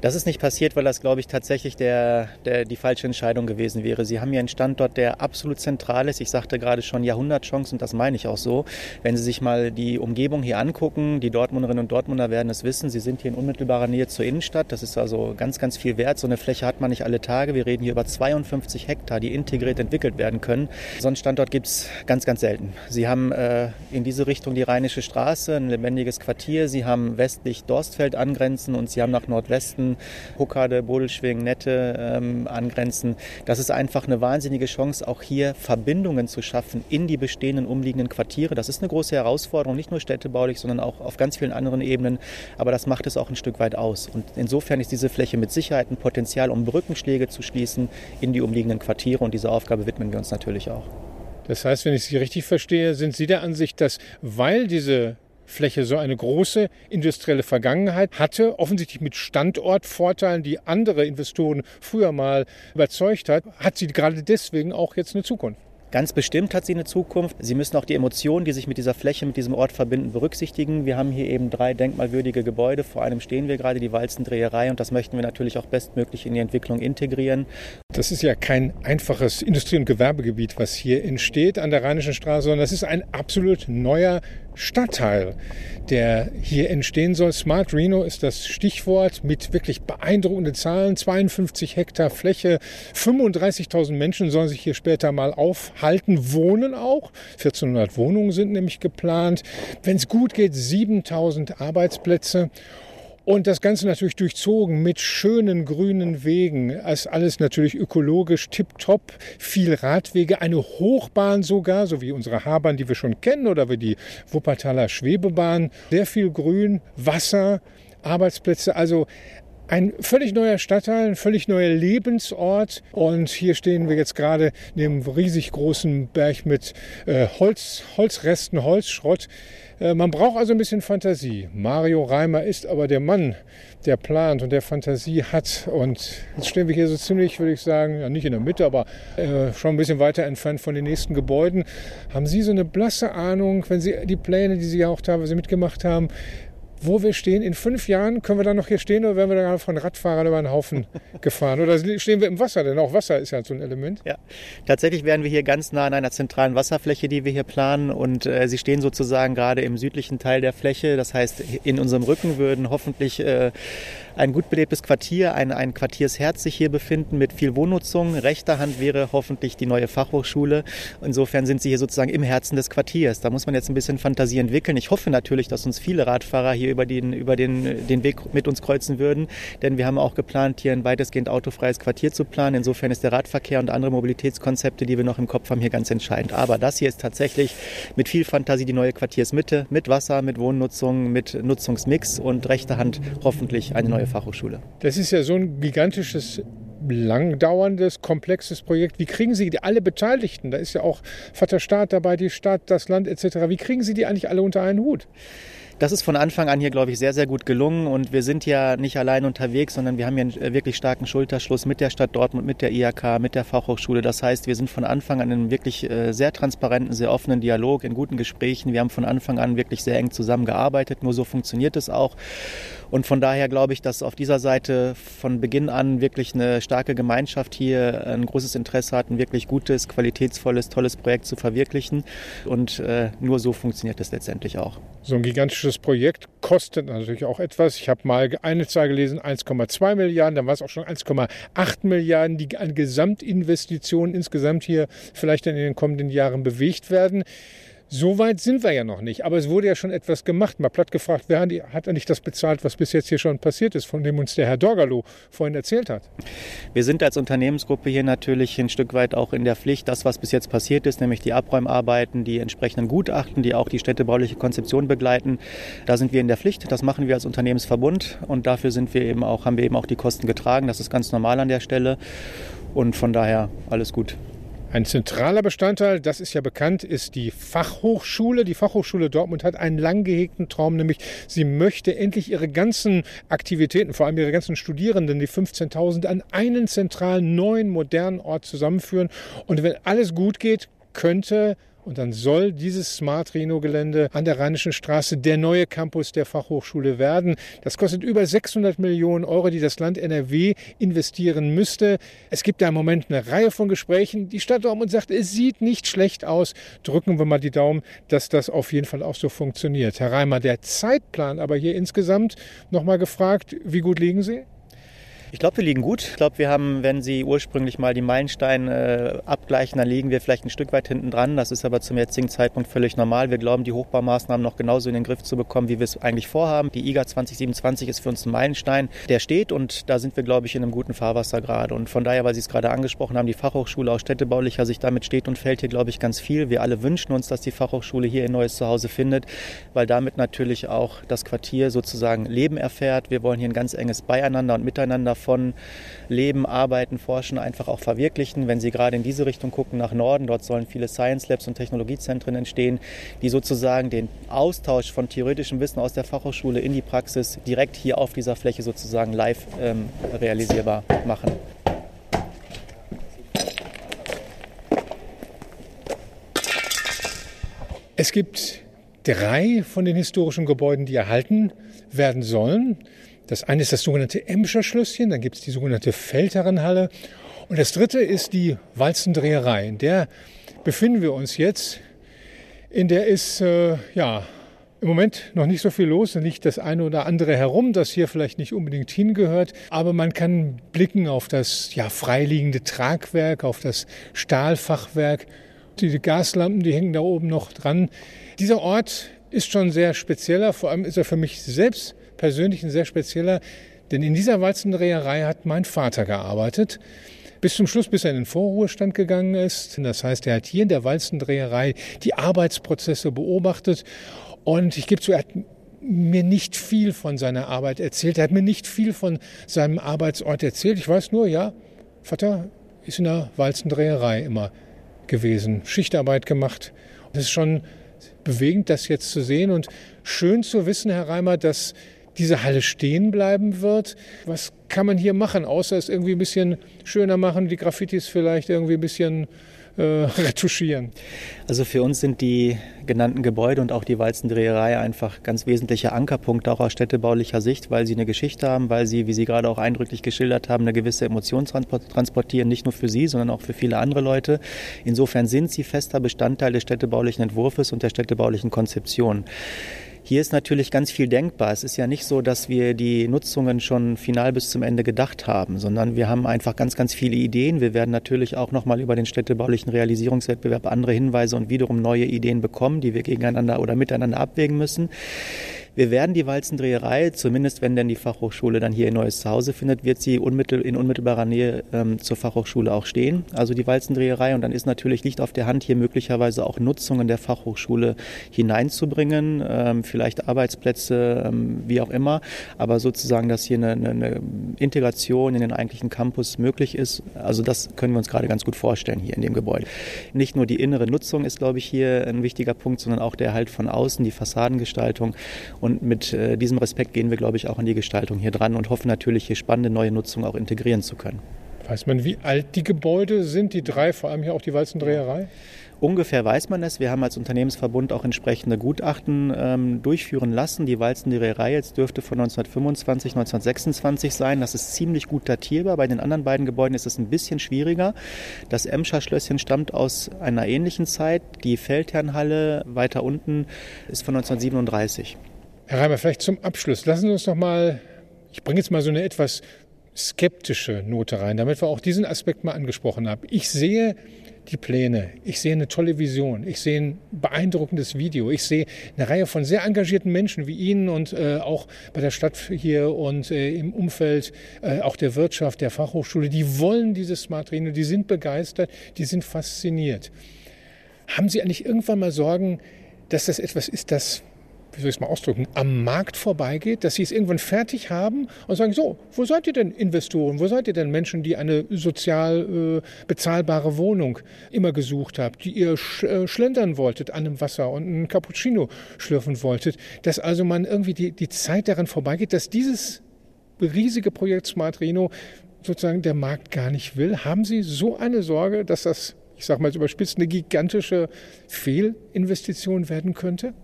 Das ist nicht passiert, weil das, glaube ich, tatsächlich der, der, die falsche Entscheidung gewesen wäre. Sie haben hier einen Standort, der absolut zentral ist. Ich sagte gerade schon Jahrhundertchance und das meine ich auch so. Wenn Sie sich mal die Umgebung hier angucken, die Dortmunderinnen und Dortmunder werden es wissen, Sie sind hier in unmittelbarer Nähe zur Innenstadt. Das ist also ganz, ganz viel wert. So eine Fläche hat man nicht alle Tage. Wir reden hier über 52 Hektar, die integriert entwickelt werden können. So einen Standort gibt es ganz, ganz selten. Sie haben äh, in diese Richtung die Rheinische Straße, ein lebendiges Quartier. Sie haben westlich Dorstfeld angrenzen und Sie haben nach Nordwesten Huckade, Bodelschwing, Nette ähm, angrenzen. Das ist einfach eine wahnsinnige Chance, auch hier Verbindungen zu schaffen in die bestehenden umliegenden Quartiere. Das ist eine große Herausforderung, nicht nur städtebaulich, sondern auch auf ganz vielen anderen Ebenen. Aber das macht es auch ein Stück weit aus. Und insofern ist diese Fläche mit Sicherheit ein Potenzial, um Brückenschläge zu schließen in die umliegenden Quartiere. Und dieser Aufgabe widmen wir uns natürlich auch. Das heißt, wenn ich Sie richtig verstehe, sind Sie der Ansicht, dass weil diese Fläche so eine große industrielle Vergangenheit hatte, offensichtlich mit Standortvorteilen, die andere Investoren früher mal überzeugt hat, hat sie gerade deswegen auch jetzt eine Zukunft. Ganz bestimmt hat sie eine Zukunft. Sie müssen auch die Emotionen, die sich mit dieser Fläche, mit diesem Ort verbinden, berücksichtigen. Wir haben hier eben drei denkmalwürdige Gebäude. Vor einem stehen wir gerade, die Walzendreherei. Und das möchten wir natürlich auch bestmöglich in die Entwicklung integrieren. Das ist ja kein einfaches Industrie- und Gewerbegebiet, was hier entsteht an der Rheinischen Straße, sondern das ist ein absolut neuer Stadtteil, der hier entstehen soll. Smart Reno ist das Stichwort mit wirklich beeindruckenden Zahlen. 52 Hektar Fläche, 35.000 Menschen sollen sich hier später mal aufhalten, wohnen auch. 1400 Wohnungen sind nämlich geplant. Wenn es gut geht, 7000 Arbeitsplätze. Und das Ganze natürlich durchzogen mit schönen grünen Wegen. Ist alles natürlich ökologisch tipptopp. Viel Radwege, eine Hochbahn sogar, so wie unsere Haarbahn, die wir schon kennen, oder wie die Wuppertaler Schwebebahn. Sehr viel Grün, Wasser, Arbeitsplätze. Also ein völlig neuer Stadtteil, ein völlig neuer Lebensort. Und hier stehen wir jetzt gerade neben einem riesig großen Berg mit äh, Holz, Holzresten, Holzschrott. Äh, man braucht also ein bisschen Fantasie. Mario Reimer ist aber der Mann, der plant und der Fantasie hat. Und jetzt stehen wir hier so ziemlich, würde ich sagen, ja, nicht in der Mitte, aber äh, schon ein bisschen weiter entfernt von den nächsten Gebäuden. Haben Sie so eine blasse Ahnung, wenn Sie die Pläne, die Sie ja auch teilweise mitgemacht haben, wo wir stehen. In fünf Jahren können wir dann noch hier stehen oder werden wir dann von Radfahrern über einen Haufen gefahren? Oder stehen wir im Wasser? Denn auch Wasser ist ja so ein Element. Ja, tatsächlich wären wir hier ganz nah an einer zentralen Wasserfläche, die wir hier planen. Und äh, sie stehen sozusagen gerade im südlichen Teil der Fläche. Das heißt, in unserem Rücken würden hoffentlich äh, ein gut belebtes Quartier, ein, ein Quartiersherz sich hier befinden mit viel Wohnnutzung. Rechter Hand wäre hoffentlich die neue Fachhochschule. Insofern sind sie hier sozusagen im Herzen des Quartiers. Da muss man jetzt ein bisschen Fantasie entwickeln. Ich hoffe natürlich, dass uns viele Radfahrer hier über den, über den, den Weg mit uns kreuzen würden, denn wir haben auch geplant, hier ein weitestgehend autofreies Quartier zu planen. Insofern ist der Radverkehr und andere Mobilitätskonzepte, die wir noch im Kopf haben, hier ganz entscheidend. Aber das hier ist tatsächlich mit viel Fantasie die neue Quartiersmitte, mit Wasser, mit Wohnnutzung, mit Nutzungsmix und rechter Hand hoffentlich eine neue Fachhochschule. Das ist ja so ein gigantisches langdauerndes, komplexes Projekt. Wie kriegen Sie die, alle Beteiligten, da ist ja auch Vater Staat dabei, die Stadt, das Land etc., wie kriegen Sie die eigentlich alle unter einen Hut? Das ist von Anfang an hier, glaube ich, sehr, sehr gut gelungen. Und wir sind ja nicht allein unterwegs, sondern wir haben hier einen wirklich starken Schulterschluss mit der Stadt Dortmund, mit der IHK, mit der Fachhochschule. Das heißt, wir sind von Anfang an in einem wirklich äh, sehr transparenten, sehr offenen Dialog, in guten Gesprächen. Wir haben von Anfang an wirklich sehr eng zusammengearbeitet. Nur so funktioniert es auch. Und von daher glaube ich, dass auf dieser Seite von Beginn an wirklich eine starke Gemeinschaft hier ein großes Interesse hat, ein wirklich gutes, qualitätsvolles, tolles Projekt zu verwirklichen. Und äh, nur so funktioniert es letztendlich auch. So ein gigantisches Projekt kostet natürlich auch etwas. Ich habe mal eine Zahl gelesen, 1,2 Milliarden, dann war es auch schon 1,8 Milliarden, die an Gesamtinvestitionen insgesamt hier vielleicht in den kommenden Jahren bewegt werden. So weit sind wir ja noch nicht. Aber es wurde ja schon etwas gemacht. Mal platt gefragt, wer hat eigentlich das bezahlt, was bis jetzt hier schon passiert ist, von dem uns der Herr Dorgalo vorhin erzählt hat? Wir sind als Unternehmensgruppe hier natürlich ein Stück weit auch in der Pflicht, das, was bis jetzt passiert ist, nämlich die Abräumarbeiten, die entsprechenden Gutachten, die auch die städtebauliche Konzeption begleiten. Da sind wir in der Pflicht. Das machen wir als Unternehmensverbund und dafür sind wir eben auch, haben wir eben auch die Kosten getragen. Das ist ganz normal an der Stelle und von daher alles gut. Ein zentraler Bestandteil, das ist ja bekannt, ist die Fachhochschule. Die Fachhochschule Dortmund hat einen lang gehegten Traum, nämlich sie möchte endlich ihre ganzen Aktivitäten, vor allem ihre ganzen Studierenden, die 15.000, an einen zentralen, neuen, modernen Ort zusammenführen. Und wenn alles gut geht, könnte und dann soll dieses Smart Rhino-Gelände an der Rheinischen Straße der neue Campus der Fachhochschule werden. Das kostet über 600 Millionen Euro, die das Land NRW investieren müsste. Es gibt da im Moment eine Reihe von Gesprächen. Die Stadt Dortmund sagt, es sieht nicht schlecht aus. Drücken wir mal die Daumen, dass das auf jeden Fall auch so funktioniert. Herr Reimer, der Zeitplan aber hier insgesamt nochmal gefragt, wie gut liegen Sie? Ich glaube, wir liegen gut. Ich glaube, wir haben, wenn Sie ursprünglich mal die Meilensteine äh, abgleichen, dann liegen wir vielleicht ein Stück weit hinten dran. Das ist aber zum jetzigen Zeitpunkt völlig normal. Wir glauben, die Hochbaumaßnahmen noch genauso in den Griff zu bekommen, wie wir es eigentlich vorhaben. Die IGA 2027 ist für uns ein Meilenstein, der steht und da sind wir, glaube ich, in einem guten Fahrwasser gerade. Und von daher, weil Sie es gerade angesprochen haben, die Fachhochschule aus städtebaulicher Sicht, damit steht und fällt hier, glaube ich, ganz viel. Wir alle wünschen uns, dass die Fachhochschule hier ein neues Zuhause findet, weil damit natürlich auch das Quartier sozusagen Leben erfährt. Wir wollen hier ein ganz enges Beieinander und Miteinander von Leben, Arbeiten, Forschen einfach auch verwirklichen. Wenn Sie gerade in diese Richtung gucken, nach Norden, dort sollen viele Science Labs und Technologiezentren entstehen, die sozusagen den Austausch von theoretischem Wissen aus der Fachhochschule in die Praxis direkt hier auf dieser Fläche sozusagen live ähm, realisierbar machen. Es gibt drei von den historischen Gebäuden, die erhalten werden sollen. Das eine ist das sogenannte Emscher Schlösschen, dann gibt es die sogenannte Feldherrenhalle und das dritte ist die Walzendreherei. In der befinden wir uns jetzt. In der ist äh, ja im Moment noch nicht so viel los, da liegt das eine oder andere herum, das hier vielleicht nicht unbedingt hingehört, aber man kann blicken auf das ja freiliegende Tragwerk, auf das Stahlfachwerk, die Gaslampen, die hängen da oben noch dran. Dieser Ort ist schon sehr spezieller, vor allem ist er für mich selbst persönlich ein sehr spezieller, denn in dieser Walzendreherei hat mein Vater gearbeitet. Bis zum Schluss, bis er in den Vorruhestand gegangen ist. Das heißt, er hat hier in der Walzendreherei die Arbeitsprozesse beobachtet. Und ich gebe zu, er hat mir nicht viel von seiner Arbeit erzählt. Er hat mir nicht viel von seinem Arbeitsort erzählt. Ich weiß nur, ja, Vater ist in der Walzendreherei immer gewesen, Schichtarbeit gemacht. Es ist schon bewegend, das jetzt zu sehen und schön zu wissen, Herr Reimer, dass diese Halle stehen bleiben wird. Was kann man hier machen, außer es irgendwie ein bisschen schöner machen, die Graffitis vielleicht irgendwie ein bisschen äh, retuschieren? Also für uns sind die genannten Gebäude und auch die Walzendreherei einfach ganz wesentliche Ankerpunkte auch aus städtebaulicher Sicht, weil sie eine Geschichte haben, weil sie, wie Sie gerade auch eindrücklich geschildert haben, eine gewisse Emotion transportieren, nicht nur für Sie, sondern auch für viele andere Leute. Insofern sind sie fester Bestandteil des städtebaulichen Entwurfs und der städtebaulichen Konzeption. Hier ist natürlich ganz viel denkbar. Es ist ja nicht so, dass wir die Nutzungen schon final bis zum Ende gedacht haben, sondern wir haben einfach ganz, ganz viele Ideen. Wir werden natürlich auch nochmal über den städtebaulichen Realisierungswettbewerb andere Hinweise und wiederum neue Ideen bekommen, die wir gegeneinander oder miteinander abwägen müssen. Wir werden die Walzendreherei, zumindest wenn denn die Fachhochschule dann hier ein neues Zuhause findet, wird sie unmittel, in unmittelbarer Nähe ähm, zur Fachhochschule auch stehen. Also die Walzendreherei. Und dann ist natürlich Licht auf der Hand, hier möglicherweise auch Nutzungen der Fachhochschule hineinzubringen, ähm, vielleicht Arbeitsplätze, ähm, wie auch immer. Aber sozusagen, dass hier eine, eine Integration in den eigentlichen Campus möglich ist, also das können wir uns gerade ganz gut vorstellen hier in dem Gebäude. Nicht nur die innere Nutzung ist, glaube ich, hier ein wichtiger Punkt, sondern auch der Erhalt von außen, die Fassadengestaltung. Und mit äh, diesem Respekt gehen wir, glaube ich, auch an die Gestaltung hier dran und hoffen natürlich, hier spannende neue Nutzungen auch integrieren zu können. Weiß man, wie alt die Gebäude sind, die drei, vor allem hier auch die Walzendreherei? Ungefähr weiß man es. Wir haben als Unternehmensverbund auch entsprechende Gutachten ähm, durchführen lassen. Die Walzendreherei jetzt dürfte von 1925, 1926 sein. Das ist ziemlich gut datierbar. Bei den anderen beiden Gebäuden ist es ein bisschen schwieriger. Das Emscher Schlösschen stammt aus einer ähnlichen Zeit. Die Feldherrnhalle weiter unten ist von 1937. Herr Reimer, vielleicht zum Abschluss. Lassen Sie uns noch mal, ich bringe jetzt mal so eine etwas skeptische Note rein, damit wir auch diesen Aspekt mal angesprochen haben. Ich sehe die Pläne, ich sehe eine tolle Vision, ich sehe ein beeindruckendes Video, ich sehe eine Reihe von sehr engagierten Menschen wie Ihnen und äh, auch bei der Stadt hier und äh, im Umfeld äh, auch der Wirtschaft, der Fachhochschule, die wollen dieses Smart Reno, die sind begeistert, die sind fasziniert. Haben Sie eigentlich irgendwann mal Sorgen, dass das etwas ist, das wie soll ich es mal ausdrücken, am Markt vorbeigeht, dass sie es irgendwann fertig haben und sagen, so, wo seid ihr denn Investoren, wo seid ihr denn Menschen, die eine sozial äh, bezahlbare Wohnung immer gesucht habt, die ihr sch äh, schlendern wolltet an einem Wasser und einen Cappuccino schlürfen wolltet, dass also man irgendwie die, die Zeit daran vorbeigeht, dass dieses riesige Projekt Smart Reno sozusagen der Markt gar nicht will. Haben Sie so eine Sorge, dass das ich sage mal überspitzt, eine gigantische Fehlinvestition werden könnte?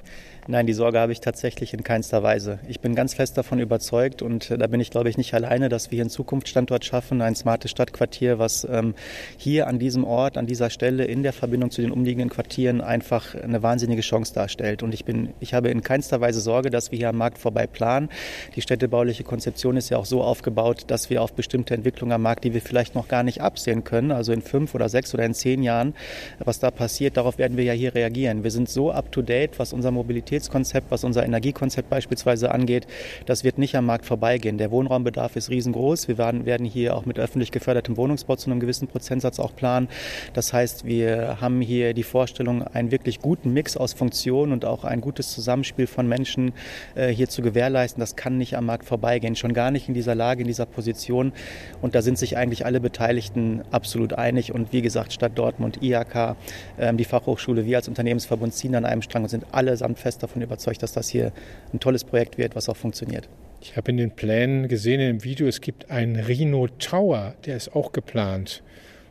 Nein, die Sorge habe ich tatsächlich in keinster Weise. Ich bin ganz fest davon überzeugt und äh, da bin ich, glaube ich, nicht alleine, dass wir hier einen Zukunftsstandort schaffen, ein smartes Stadtquartier, was ähm, hier an diesem Ort, an dieser Stelle in der Verbindung zu den umliegenden Quartieren einfach eine wahnsinnige Chance darstellt. Und ich bin, ich habe in keinster Weise Sorge, dass wir hier am Markt vorbei planen. Die städtebauliche Konzeption ist ja auch so aufgebaut, dass wir auf bestimmte Entwicklungen am Markt, die wir vielleicht noch gar nicht absehen können, also in fünf oder sechs oder in zehn Jahren, was da passiert, darauf werden wir ja hier reagieren. Wir sind so up to date, was unser Mobilität Mobilitätskonzept, was unser Energiekonzept beispielsweise angeht, das wird nicht am Markt vorbeigehen. Der Wohnraumbedarf ist riesengroß. Wir werden hier auch mit öffentlich gefördertem Wohnungsbau zu einem gewissen Prozentsatz auch planen. Das heißt, wir haben hier die Vorstellung, einen wirklich guten Mix aus Funktionen und auch ein gutes Zusammenspiel von Menschen äh, hier zu gewährleisten. Das kann nicht am Markt vorbeigehen. Schon gar nicht in dieser Lage, in dieser Position. Und da sind sich eigentlich alle Beteiligten absolut einig. Und wie gesagt, Stadt Dortmund, IHK, äh, die Fachhochschule, wir als Unternehmensverbund ziehen an einem Strang und sind allesamt fest davon überzeugt, dass das hier ein tolles Projekt wird, was auch funktioniert. Ich habe in den Plänen gesehen, im Video, es gibt einen Rhino Tower, der ist auch geplant.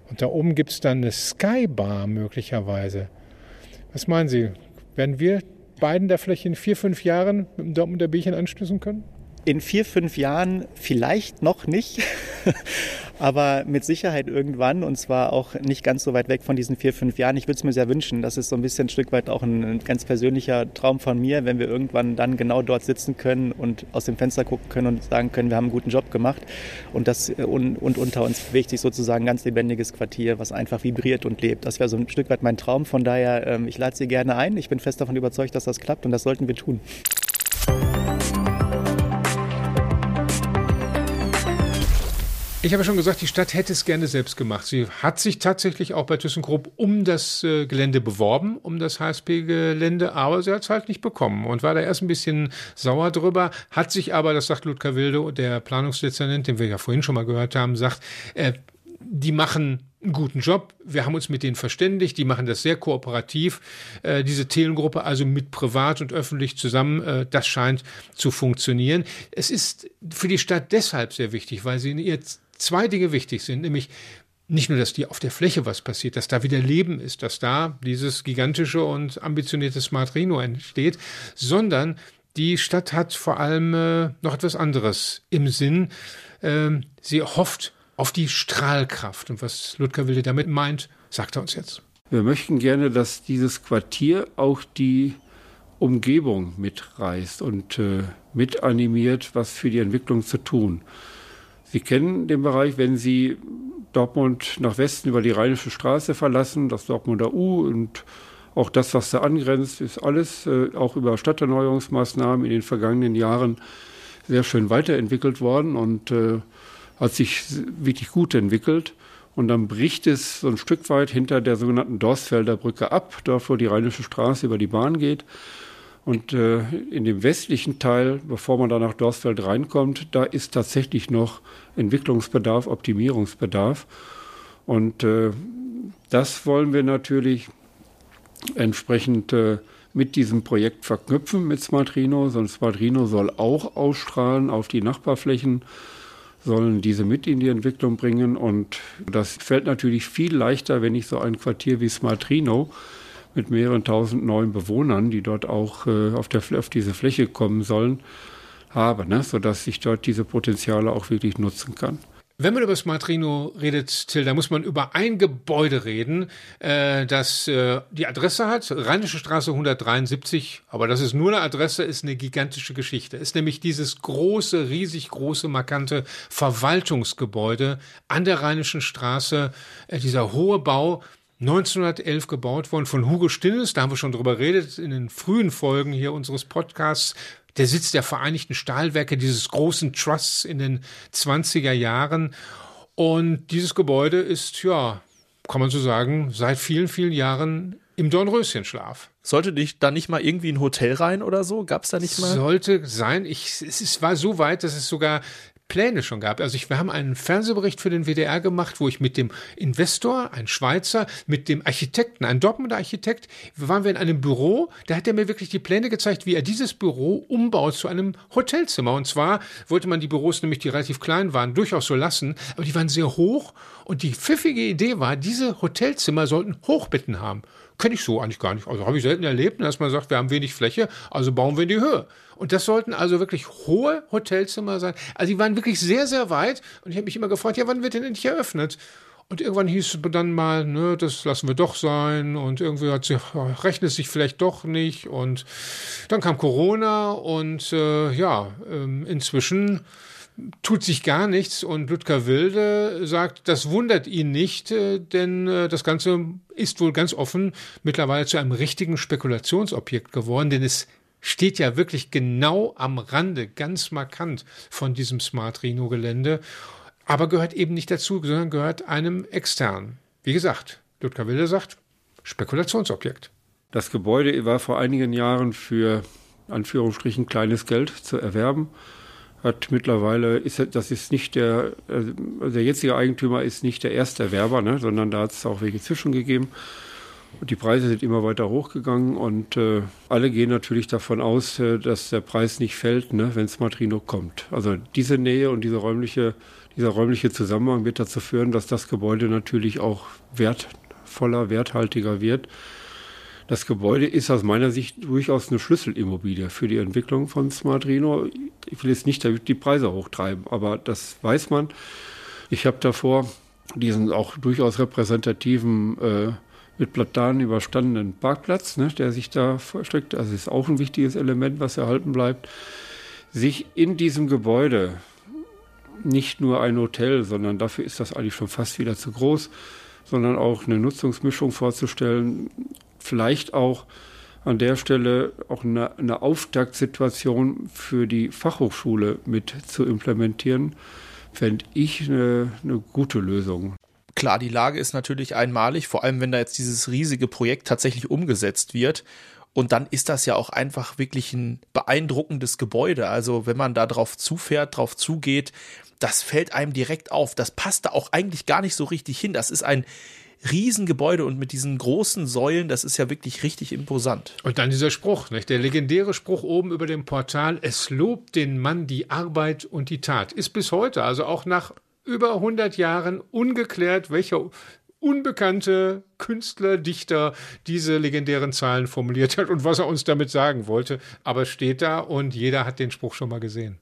Und da oben gibt es dann eine Skybar möglicherweise. Was meinen Sie? Werden wir beiden da vielleicht in vier, fünf Jahren mit dem Dortmunder Bierchen anschließen können? In vier, fünf Jahren vielleicht noch nicht. aber mit Sicherheit irgendwann und zwar auch nicht ganz so weit weg von diesen vier, fünf Jahren. Ich würde es mir sehr wünschen. Das ist so ein bisschen ein Stück weit auch ein, ein ganz persönlicher Traum von mir, wenn wir irgendwann dann genau dort sitzen können und aus dem Fenster gucken können und sagen können, wir haben einen guten Job gemacht und das und, und unter uns bewegt sich sozusagen ein ganz lebendiges Quartier, was einfach vibriert und lebt. Das wäre so ein Stück weit mein Traum. Von daher, ähm, ich lade Sie gerne ein. Ich bin fest davon überzeugt, dass das klappt und das sollten wir tun. Ich habe schon gesagt, die Stadt hätte es gerne selbst gemacht. Sie hat sich tatsächlich auch bei ThyssenKrupp um das äh, Gelände beworben, um das HSP-Gelände, aber sie hat es halt nicht bekommen und war da erst ein bisschen sauer drüber, hat sich aber, das sagt Ludger Wilde, der Planungsdezernent, den wir ja vorhin schon mal gehört haben, sagt, äh, die machen einen guten Job. Wir haben uns mit denen verständigt. Die machen das sehr kooperativ. Äh, diese Telengruppe, also mit privat und öffentlich zusammen, äh, das scheint zu funktionieren. Es ist für die Stadt deshalb sehr wichtig, weil sie ihr zwei Dinge wichtig sind, nämlich nicht nur, dass die auf der Fläche was passiert, dass da wieder Leben ist, dass da dieses gigantische und ambitionierte Smart Reno entsteht, sondern die Stadt hat vor allem äh, noch etwas anderes im Sinn. Ähm, sie hofft auf die Strahlkraft. Und was Ludger Wilde damit meint, sagt er uns jetzt. Wir möchten gerne, dass dieses Quartier auch die Umgebung mitreißt und äh, mitanimiert, was für die Entwicklung zu tun. Sie kennen den Bereich, wenn Sie Dortmund nach Westen über die Rheinische Straße verlassen, das Dortmunder U und auch das, was da angrenzt, ist alles äh, auch über Stadterneuerungsmaßnahmen in den vergangenen Jahren sehr schön weiterentwickelt worden und äh, hat sich wirklich gut entwickelt. Und dann bricht es so ein Stück weit hinter der sogenannten Dorstfelder Brücke ab, dort wo die Rheinische Straße über die Bahn geht. Und äh, in dem westlichen Teil, bevor man da nach Dorstfeld reinkommt, da ist tatsächlich noch Entwicklungsbedarf, Optimierungsbedarf. Und äh, das wollen wir natürlich entsprechend äh, mit diesem Projekt verknüpfen mit Smartrino. So Smartrino soll auch ausstrahlen auf die Nachbarflächen, sollen diese mit in die Entwicklung bringen. Und das fällt natürlich viel leichter, wenn ich so ein Quartier wie Smartrino mit mehreren tausend neuen Bewohnern, die dort auch äh, auf, der, auf diese Fläche kommen sollen, habe, ne? sodass ich dort diese Potenziale auch wirklich nutzen kann. Wenn man über Smart Rhino redet, Till, da muss man über ein Gebäude reden, äh, das äh, die Adresse hat, Rheinische Straße 173, aber das ist nur eine Adresse, ist eine gigantische Geschichte. Ist nämlich dieses große, riesig große, markante Verwaltungsgebäude an der Rheinischen Straße, äh, dieser hohe Bau, 1911 gebaut worden von Hugo Stinnes, da haben wir schon drüber geredet in den frühen Folgen hier unseres Podcasts. Der Sitz der Vereinigten Stahlwerke, dieses großen Trusts in den 20er Jahren. Und dieses Gebäude ist, ja, kann man so sagen, seit vielen, vielen Jahren Im Dornröschenschlaf. Sollte dich da nicht mal irgendwie ein Hotel rein oder so? Gab es da nicht mal? Sollte sein. Ich, es ist, war so weit, dass es sogar Pläne schon gab. Also ich, wir haben einen Fernsehbericht für den WDR gemacht, wo ich mit dem Investor, ein Schweizer, mit dem Architekten, ein Dortmunder Architekt, waren wir in einem Büro, da hat er mir wirklich die Pläne gezeigt, wie er dieses Büro umbaut zu einem Hotelzimmer. Und zwar wollte man die Büros, nämlich die relativ klein waren, durchaus so lassen, aber die waren sehr hoch und die pfiffige Idee war, diese Hotelzimmer sollten Hochbetten haben. Kenne ich so eigentlich gar nicht. Also habe ich selten erlebt, dass man sagt, wir haben wenig Fläche, also bauen wir in die Höhe. Und das sollten also wirklich hohe Hotelzimmer sein. Also die waren wirklich sehr, sehr weit. Und ich habe mich immer gefragt, ja, wann wird denn endlich eröffnet? Und irgendwann hieß es dann mal, ne, das lassen wir doch sein. Und irgendwie hat sich, rechnet es sich vielleicht doch nicht. Und dann kam Corona und äh, ja, ähm, inzwischen tut sich gar nichts und Ludger Wilde sagt, das wundert ihn nicht, äh, denn äh, das Ganze ist wohl ganz offen mittlerweile zu einem richtigen Spekulationsobjekt geworden, denn es steht ja wirklich genau am Rande, ganz markant von diesem Smart Rhino Gelände, aber gehört eben nicht dazu, sondern gehört einem externen. Wie gesagt, Ludger Wilde sagt, Spekulationsobjekt. Das Gebäude war vor einigen Jahren für Anführungsstrichen kleines Geld zu erwerben hat mittlerweile, ist, das ist nicht der, also der jetzige Eigentümer ist nicht der erste Erwerber, ne, sondern da hat es auch welche zwischen gegeben. Die Preise sind immer weiter hochgegangen und äh, alle gehen natürlich davon aus, äh, dass der Preis nicht fällt, ne, wenn Smartrino kommt. Also diese Nähe und diese räumliche, dieser räumliche Zusammenhang wird dazu führen, dass das Gebäude natürlich auch wertvoller, werthaltiger wird. Das Gebäude ist aus meiner Sicht durchaus eine Schlüsselimmobilie für die Entwicklung von Smart Rhino. Ich will jetzt nicht die Preise hochtreiben, aber das weiß man. Ich habe davor diesen auch durchaus repräsentativen, äh, mit Platanen überstandenen Parkplatz, ne, der sich da versteckt. Also ist auch ein wichtiges Element, was erhalten bleibt. Sich in diesem Gebäude nicht nur ein Hotel, sondern dafür ist das eigentlich schon fast wieder zu groß, sondern auch eine Nutzungsmischung vorzustellen, vielleicht auch an der Stelle auch eine, eine Auftaktsituation für die Fachhochschule mit zu implementieren, fände ich eine, eine gute Lösung. Klar, die Lage ist natürlich einmalig, vor allem wenn da jetzt dieses riesige Projekt tatsächlich umgesetzt wird. Und dann ist das ja auch einfach wirklich ein beeindruckendes Gebäude. Also wenn man da drauf zufährt, drauf zugeht, das fällt einem direkt auf. Das passt da auch eigentlich gar nicht so richtig hin. Das ist ein Riesengebäude und mit diesen großen Säulen, das ist ja wirklich richtig imposant. Und dann dieser Spruch, nicht? der legendäre Spruch oben über dem Portal, es lobt den Mann die Arbeit und die Tat, ist bis heute, also auch nach über 100 Jahren ungeklärt, welcher unbekannte Künstler, Dichter diese legendären Zahlen formuliert hat und was er uns damit sagen wollte. Aber es steht da und jeder hat den Spruch schon mal gesehen.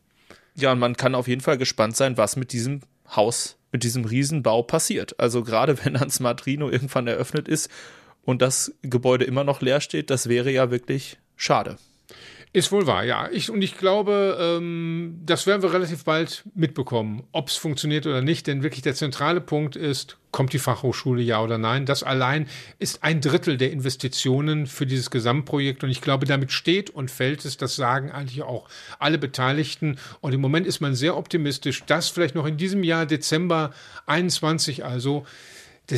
Ja, und man kann auf jeden Fall gespannt sein, was mit diesem Haus mit diesem Riesenbau passiert. Also gerade wenn dann Smartrino irgendwann eröffnet ist und das Gebäude immer noch leer steht, das wäre ja wirklich schade. Ist wohl wahr, ja. Ich, und ich glaube, ähm, das werden wir relativ bald mitbekommen, ob es funktioniert oder nicht. Denn wirklich der zentrale Punkt ist, kommt die Fachhochschule ja oder nein? Das allein ist ein Drittel der Investitionen für dieses Gesamtprojekt. Und ich glaube, damit steht und fällt es, das sagen eigentlich auch alle Beteiligten. Und im Moment ist man sehr optimistisch, dass vielleicht noch in diesem Jahr, Dezember 21 also,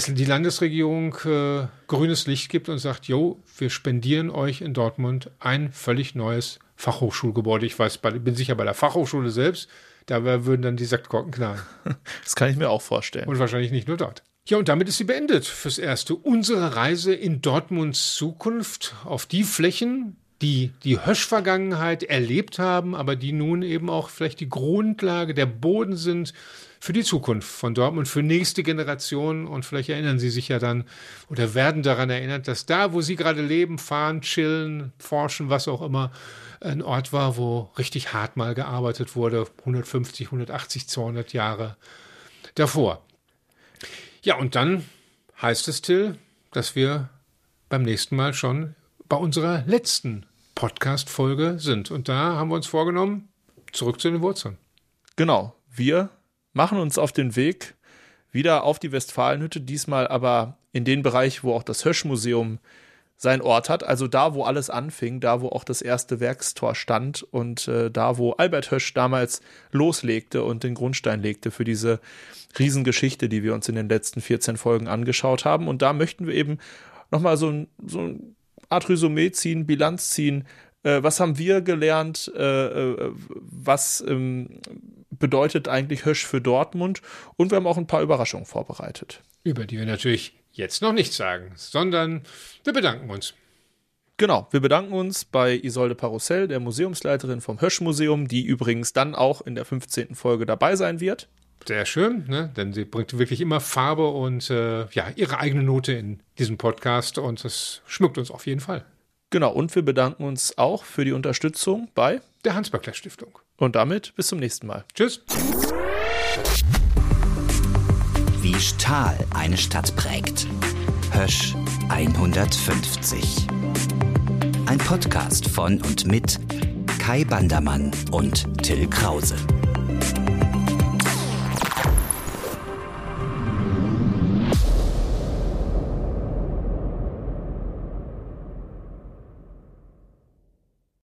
die Landesregierung äh, grünes Licht gibt und sagt, jo, wir spendieren euch in Dortmund ein völlig neues Fachhochschulgebäude. Ich weiß, bei, bin sicher bei der Fachhochschule selbst, da würden dann die Sackkorken knallen. Das kann ich mir auch vorstellen. Und wahrscheinlich nicht nur dort. Ja, und damit ist sie beendet fürs Erste. Unsere Reise in Dortmunds Zukunft auf die Flächen, die die Hösch-Vergangenheit erlebt haben, aber die nun eben auch vielleicht die Grundlage, der Boden sind für die Zukunft von Dortmund, für nächste Generationen. Und vielleicht erinnern Sie sich ja dann oder werden daran erinnert, dass da, wo Sie gerade leben, fahren, chillen, forschen, was auch immer, ein Ort war, wo richtig hart mal gearbeitet wurde, 150, 180, 200 Jahre davor. Ja, und dann heißt es, Till, dass wir beim nächsten Mal schon bei unserer letzten Podcast-Folge sind. Und da haben wir uns vorgenommen, zurück zu den Wurzeln. Genau. Wir machen uns auf den Weg wieder auf die Westfalenhütte, diesmal aber in den Bereich, wo auch das Höschmuseum seinen Ort hat, also da, wo alles anfing, da, wo auch das erste Werkstor stand und äh, da, wo Albert Hösch damals loslegte und den Grundstein legte für diese Riesengeschichte, die wir uns in den letzten 14 Folgen angeschaut haben. Und da möchten wir eben nochmal so ein, so ein Art Resümee ziehen, Bilanz ziehen. Äh, was haben wir gelernt? Äh, äh, was ähm, bedeutet eigentlich Hösch für Dortmund? Und wir haben auch ein paar Überraschungen vorbereitet. Über die wir natürlich jetzt noch nichts sagen, sondern wir bedanken uns. Genau, wir bedanken uns bei Isolde Parussell, der Museumsleiterin vom Hösch-Museum, die übrigens dann auch in der 15. Folge dabei sein wird. Sehr schön, ne? denn sie bringt wirklich immer Farbe und äh, ja, ihre eigene Note in diesem Podcast und das schmückt uns auf jeden Fall. Genau, und wir bedanken uns auch für die Unterstützung bei der Hans-Böckler Stiftung. Und damit bis zum nächsten Mal. Tschüss. Wie Stahl eine Stadt prägt. Hösch 150. Ein Podcast von und mit Kai Bandermann und Till Krause.